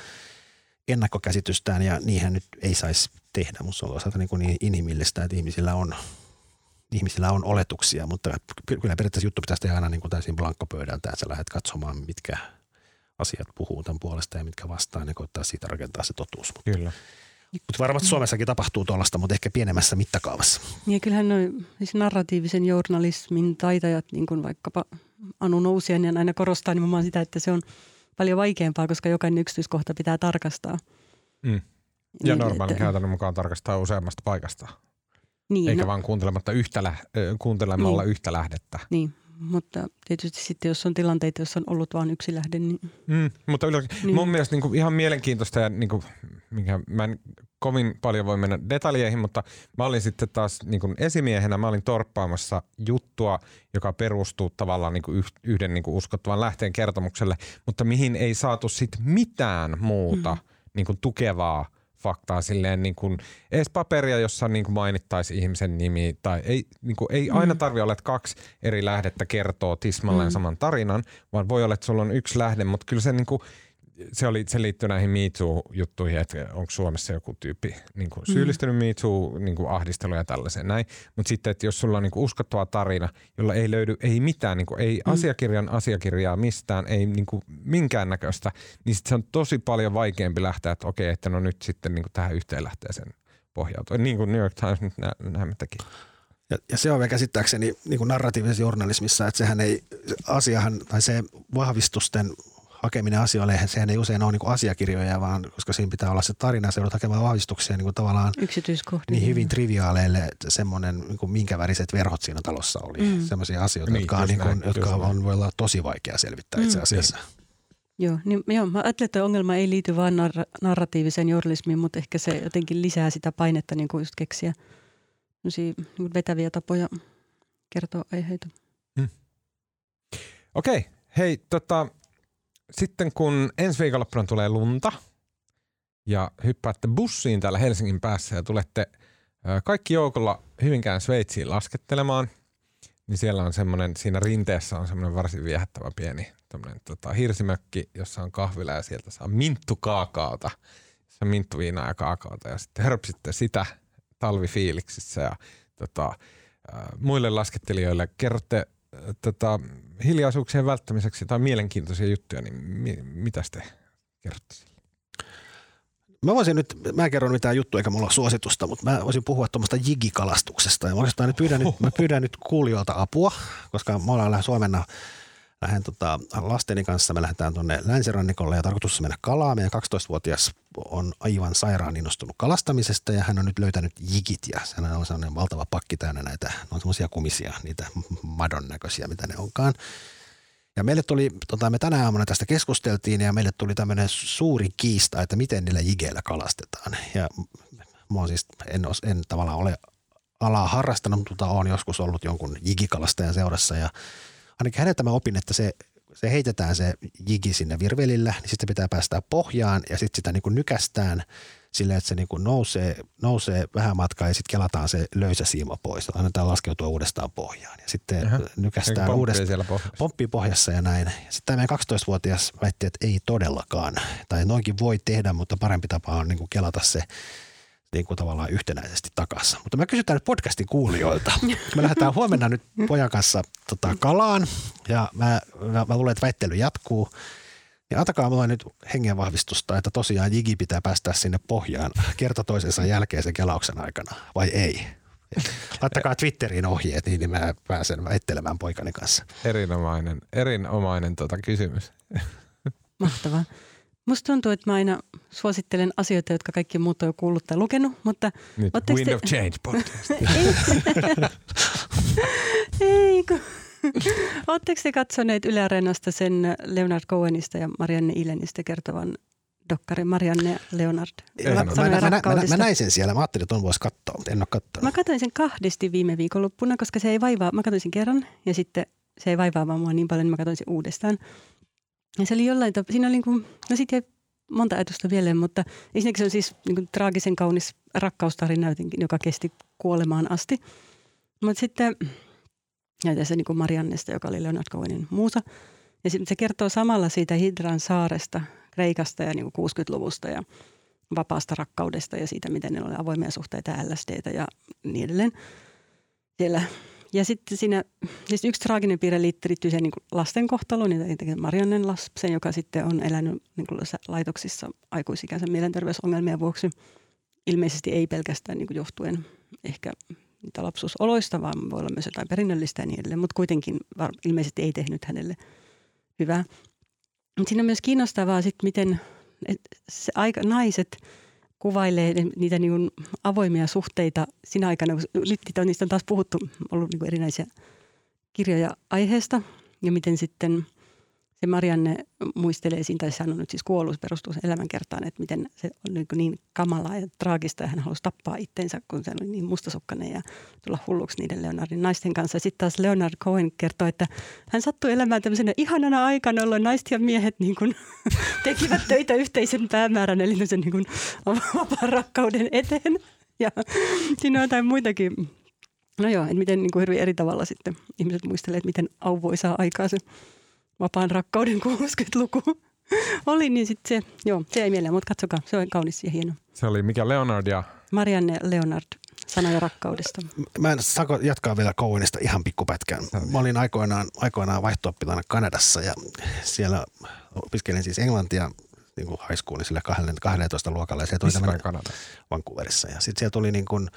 ennakkokäsitystään ja niihin nyt ei saisi tehdä. Mutta se on osalta niin, niin inhimillistä, että ihmisillä on, ihmisillä on oletuksia, mutta kyllä periaatteessa juttu pitäisi tehdä aina niin kuin täysin blankkopöydältä, että sä lähdet katsomaan, mitkä asiat puhuu tämän puolesta ja mitkä vastaan ja koittaa siitä rakentaa se totuus. Mutta, Kyllä. mutta varmasti Suomessakin tapahtuu tuollaista, mutta ehkä pienemmässä mittakaavassa. Ja kyllähän noin siis narratiivisen journalismin taitajat, niin kuin vaikkapa Anu Nousiainen aina korostaa nimenomaan sitä, että se on paljon vaikeampaa, koska jokainen yksityiskohta pitää tarkastaa. Mm. Ja Niin, normaalin että- käytännön mukaan tarkastaa useammasta paikasta, Niin, eikä no, vaan kuuntelematta yhtä lä- kuuntelemalla Niin. yhtä lähdettä. niin, mutta tietysti sitten jos on tilanteita, jossa on ollut vain yksi lähde, niin Mm, mutta ylä- Niin. mun mielestä niinku ihan mielenkiintoista ja niinku, mikä, mä en kovin paljon voi mennä detaljeihin, mutta mä olin sitten taas niinku esimiehenä, mä olin torppaamassa juttua, joka perustuu tavallaan niinku yh- yhden niinku uskottavan lähteen kertomukselle, mutta mihin ei saatu sitten mitään muuta mm. niinku tukevaa faktaa silleen niin kuin, edes paperia, jossa niin kuin mainittaisi ihmisen nimi tai ei, niin kuin, ei aina tarvi olla, että kaksi eri lähdettä kertoo tismalleen Mm. saman tarinan, vaan voi olla, että sulla on yksi lähde, mutta kyllä se niin kuin, se, oli, se liittyy näihin Me Too-juttuihin, että onko Suomessa joku tyyppi niin kuin syyllistynyt Me Too niin ja tällaiseen näin. Mutta sitten, että jos sulla on niin kuin uskottava tarina, jolla ei löydy ei mitään, niin kuin, ei asiakirjan asiakirjaa mistään, ei niin kuin minkäännäköistä, niin sit se on tosi paljon vaikeampi lähteä, että okei, että no nyt sitten niin kuin tähän yhteen lähteeseen pohjautua. Niin kuin New York Times nyt nä- näemme teki. Ja, ja se on vielä käsittääkseni niin kuin narratiivisessa journalismissa, että sehän ei, asiahan tai se vahvistusten hakeminen asioille, sehän ei usein ole niin kuin asiakirjoja, vaan koska siinä pitää olla se tarina, se joudut hakemaan vahvistuksia niin kuin tavallaan niin hyvin triviaaleille että semmoinen, niin kuin minkä väriset verhot siinä talossa oli. Mm. Mm. Sellaisia asioita, Niin, jotka, on, niin kuin, näin, jotka on, voi olla tosi vaikea selvittää itse Mm. asiassa. Joo, niin, joo, mä ajattelen, että ongelma ei liity vain narra- narratiiviseen journalismiin, mutta ehkä se jotenkin lisää sitä painetta niin kuin just keksiä niin vetäviä tapoja kertoa aiheita. Okei, hei tota, sitten kun ensi viikonloppuna tulee lunta ja hyppäätte bussiin täällä Helsingin päässä ja tulette kaikki joukolla Hyvinkään Sveitsiin laskettelemaan, niin siellä on semmoinen, siinä rinteessä on semmoinen varsin viehättävä pieni tämmöinen, tota, hirsimökki, jossa on kahvila ja sieltä saa minttukaakaota, jossa on minttuviinaa ja kaakaota ja sitten hörpsitte sitä talvifiiliksissä ja tota, muille laskettelijoille kerrotte tota, hiljaisuuksien välttämiseksi tai mielenkiintoisia juttuja, niin mi- mitä te kerrotte sille? Mä voisin nyt, mä en kerro mitään juttua eikä mulla ole suositusta, mutta mä voisin puhua tuommoista jigikalastuksesta. Ja mä nyt pyydän, nyt, mä pyydän nyt kuulijoilta apua, koska me ollaan lähes huomenna lähden tota, lasteni kanssa, me lähdetään tuonne länsirannikolle ja tarkoitus on mennä kalaa. Meidän 12-vuotias on aivan sairaan innostunut kalastamisesta ja hän on nyt löytänyt jigit ja hän on sellainen valtava pakki täynnä näitä, ne on semmoisia kumisia, niitä madon näköisiä, mitä ne onkaan. Ja meille tuli, tota, me tänä aamuna tästä keskusteltiin ja meille tuli tämmöinen suuri kiista, että miten niillä jigeillä kalastetaan. Ja mä siis, en, en tavallaan ole alaa harrastanut, mutta olen joskus ollut jonkun jigikalastajan seurassa ja ainakin häneltä mä opin, että se, se heitetään se jigi sinne virvelillä, niin sitten pitää päästää pohjaan ja sitten sitä niin kuin nykästään silleen, että se niin kuin nousee, nousee vähän matkaa ja sitten kelataan se löysä siima pois. Annetaan laskeutua uudestaan pohjaan ja sitten Jaha. nykästään uudestaan siellä pohjassa. ja näin. Sitten tämä meidän 12-vuotias väitti, että ei todellakaan. Tai noinkin voi tehdä, mutta parempi tapa on niin kuin kelata se niin kuin tavallaan yhtenäisesti takaisin. Mutta me kysytään nyt podcastin kuulijoilta. Me lähdetään huomenna nyt pojan kanssa tota, kalaan ja mä, mä, mä luulen, että väittely jatkuu. Ja antakaa mulle nyt hengenvahvistusta, että tosiaan Jigi pitää päästää sinne pohjaan kerta toisensa jälkeen sen kelauksen aikana, vai ei? Laittakaa Twitteriin ohjeet, niin, niin mä pääsen väittelemään poikani kanssa. Erinomainen, erinomainen tota kysymys. Mahtavaa. Musta tuntuu, että mä aina suosittelen asioita, jotka kaikki muut on jo kuullut tai lukenut, mutta Nyt Wind te- of Change podcast. ei kun. Oletteko te katsoneet Yle Areenasta sen Leonard Cohenista ja Marianne Ilenistä kertovan dokkarin Marianne Leonard? Ei Mä, mä, mä, mä, mä, näin sen siellä. Mä ajattelin, että on voisi katsoa, mutta en ole katsonut. Mä katsoin sen kahdesti viime viikonloppuna, koska se ei vaivaa. Mä katsoin sen kerran ja sitten se ei vaivaa vaan mua niin paljon, niin mä katsoin sen uudestaan. Ja se oli jollain tavalla, siinä oli niin kuin, no siitä jäi monta ajatusta vielä, mutta ensinnäkin se on siis niin kuin traagisen kaunis rakkaustarina, jotenkin, joka kesti kuolemaan asti. Mutta sitten ja tässä niin kuin Mariannesta, joka oli Leonard Cohenin muusa. Ja se kertoo samalla siitä Hidran saaresta, Kreikasta ja niin kuin 60-luvusta ja vapaasta rakkaudesta ja siitä, miten ne oli avoimia suhteita LSDtä ja niin edelleen siellä. Ja sitten siinä, siis yksi traaginen piirre liittyy siihen niin lasten kohtaloon, niin Mariannen lapsen, joka sitten on elänyt niin kuin laitoksissa aikuisikänsä mielenterveysongelmien vuoksi. Ilmeisesti ei pelkästään niin kuin johtuen ehkä niitä lapsuusoloista, vaan voi olla myös jotain perinnöllistä ja niin edelleen, mutta kuitenkin ilmeisesti ei tehnyt hänelle hyvää. Mutta siinä on myös kiinnostavaa sitten, miten se aika, naiset kuvailee niitä niin avoimia suhteita siinä aikana, kun niistä on taas puhuttu, ollut niin erinäisiä kirjoja aiheesta. Ja miten sitten – se Marianne muistelee siinä, tai hän on nyt siis kuollut, perustuu sen elämänkertaan, että miten se on niin, niin kamalaa ja traagista ja hän halusi tappaa itsensä, kun se oli niin mustasukkainen ja tulla hulluksi niiden Leonardin naisten kanssa. Sitten taas Leonard Cohen kertoo, että hän sattui elämään tämmöisenä ihanana aikana, jolloin naiset ja miehet niin kuin, tekivät töitä yhteisen päämäärän, eli sen niin vapaan rakkauden eteen. Ja siinä on jotain muitakin No joo, että miten niin kuin hyvin eri tavalla sitten ihmiset muistelee, että miten auvoisaa aikaa se vapaan rakkauden 60-luku oli, niin sitten se, joo, se ei mieleen, mutta katsokaa, se on kaunis ja hieno. Se oli mikä Leonard ja? Marianne Leonard, sanoja rakkaudesta. Mä en saako jatkaa vielä Cowenista ihan pikkupätkän. Mä olin aikoinaan, aikoinaan vaihto Kanadassa ja siellä opiskelin siis englantia niin kuin high schoolin sille 12 luokalla. Ja Missä tuli Vancouverissa. Ja sitten siellä tuli niin kuin,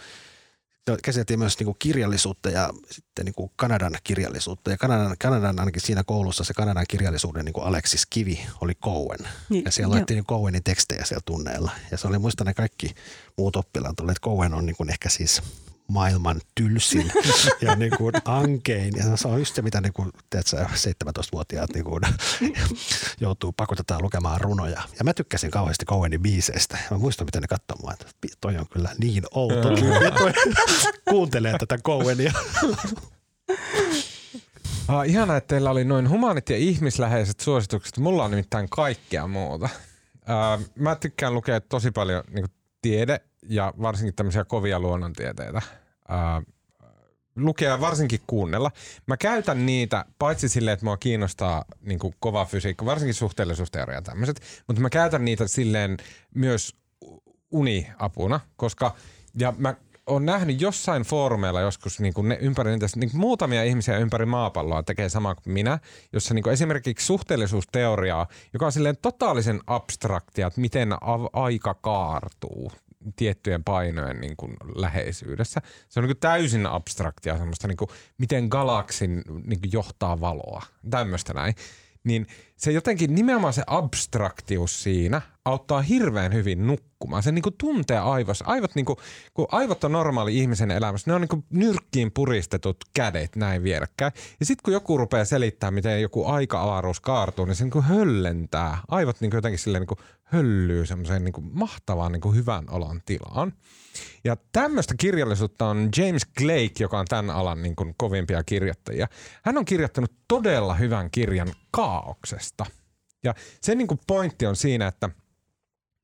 käsiteltiin myös niin kuin kirjallisuutta ja sitten niin kuin Kanadan kirjallisuutta. Ja Kanadan, Kanadan ainakin siinä koulussa se Kanadan kirjallisuuden niin kuin Alexis Kivi oli Cohen. Niin, ja siellä luettiin niin Cohenin tekstejä siellä tunneilla. Ja se oli muista ne kaikki muut oppilaat että Cohen on niin kuin ehkä siis maailman tylsin ja niin kuin ankein. Ja se on just se, mitä niin kuin, tiedätkö, 17-vuotiaat niin kuin, joutuu pakotetaan lukemaan runoja. Ja mä tykkäsin kauheasti Cohenin biiseistä. Mä muistan, miten ne katsoi mua, että toi on kyllä niin outo. Ja toi kuuntelee tätä Cohenia. Ah, ihana, että teillä oli noin humanit ja ihmisläheiset suositukset. Mulla on nimittäin kaikkea muuta. Uh, mä tykkään lukea tosi paljon niin tiede- ja varsinkin tämmöisiä kovia luonnontieteitä ää, lukea varsinkin kuunnella. Mä käytän niitä paitsi silleen, että mua kiinnostaa niin kuin kova fysiikka, varsinkin suhteellisuusteoria ja tämmöiset, mutta mä käytän niitä silleen myös uniapuna, koska ja mä oon nähnyt jossain foorumeilla joskus niin kuin ne ympäri niin kuin muutamia ihmisiä ympäri maapalloa tekee samaa kuin minä, jossa niin kuin esimerkiksi suhteellisuusteoriaa, joka on silleen totaalisen abstraktia, että miten aika kaartuu tiettyjen painojen niin kuin läheisyydessä. Se on niin kuin täysin abstraktia semmoista, niin kuin, miten galaksin niin kuin johtaa valoa, tämmöistä näin. Niin se jotenkin nimenomaan se abstraktius siinä auttaa hirveän hyvin nukkumaan. Se niinku tuntee aivossa. Aivot, niinku, kun aivot on normaali ihmisen elämässä, ne on niinku nyrkkiin puristetut kädet näin vierekkäin. Ja sitten kun joku rupeaa selittämään, miten joku aika-avaruus kaartuu, niin se niinku höllentää. Aivot niinku jotenkin silleen niinku höllyy semmoiseen niinku mahtavaan niinku hyvän olon tilaan. Ja tämmöistä kirjallisuutta on James Blake, joka on tämän alan niin kuin kovimpia kirjoittajia. Hän on kirjoittanut todella hyvän kirjan kaauksesta. Ja sen niin kuin pointti on siinä, että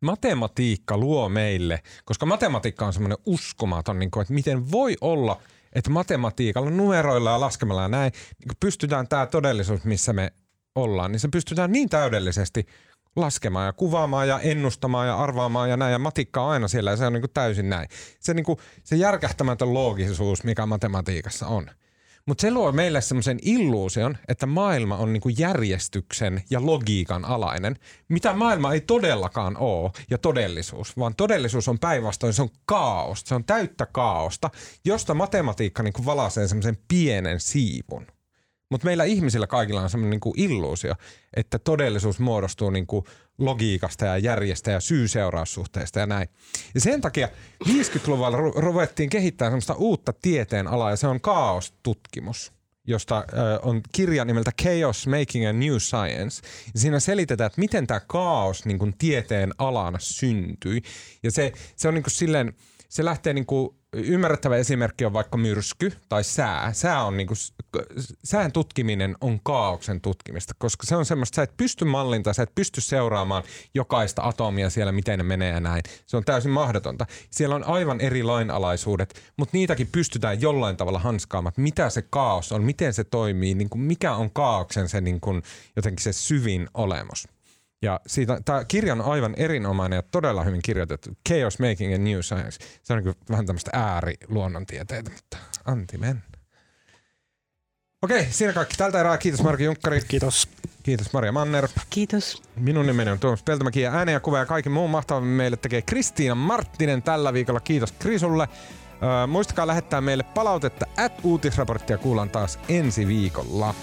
matematiikka luo meille, koska matematiikka on semmoinen uskomaton, niin kuin, että miten voi olla, että matematiikalla, numeroilla ja laskemalla ja näin, niin pystytään tämä todellisuus, missä me ollaan, niin se pystytään niin täydellisesti laskemaan ja kuvaamaan ja ennustamaan ja arvaamaan ja näin. Ja matikka on aina siellä ja se on niin kuin täysin näin. Se, niin kuin, se järkähtämätön loogisuus, mikä matematiikassa on. Mutta se luo meille semmoisen illuusion, että maailma on niinku järjestyksen ja logiikan alainen, mitä maailma ei todellakaan ole ja todellisuus, vaan todellisuus on päinvastoin, se on kaaosta, se on täyttä kaaosta, josta matematiikka niinku valaisee semmoisen pienen siivun. Mutta meillä ihmisillä kaikilla on semmoinen niinku illuusio, että todellisuus muodostuu niinku logiikasta ja järjestä ja syy-seuraussuhteista ja näin. Ja sen takia 50-luvulla ru- ruvettiin kehittämään semmoista uutta tieteen alaa ja se on kaostutkimus josta äh, on kirja nimeltä Chaos Making a New Science. Ja siinä selitetään, että miten tämä kaos niin tieteen alana syntyi. Ja se, se on niin silleen, se lähtee niinku, ymmärrettävä esimerkki on vaikka myrsky tai sää. Sää on niinku, sään tutkiminen on kaauksen tutkimista, koska se on semmoista, sä et pysty mallinta, sä et pysty seuraamaan jokaista atomia siellä, miten ne menee ja näin. Se on täysin mahdotonta. Siellä on aivan eri lainalaisuudet, mutta niitäkin pystytään jollain tavalla hanskaamaan, mitä se kaos on, miten se toimii, niin kuin mikä on kaauksen se niin kuin, jotenkin se syvin olemus. Ja siitä, tämä kirja on aivan erinomainen ja todella hyvin kirjoitettu. Chaos Making a New Science. Se on niin vähän tämmöistä ääriluonnontieteitä, mutta anti men. Okei, siinä kaikki tältä erää. Kiitos Marki Junkkari. Kiitos. Kiitos Maria Manner. Kiitos. Minun nimeni on Tuomas Peltomäki ja äänen ja kuva ja kaikki muun mahtavan meille tekee Kristiina Marttinen tällä viikolla. Kiitos Krisulle. Öö, muistakaa lähettää meille palautetta at uutisraporttia kuullaan taas ensi viikolla.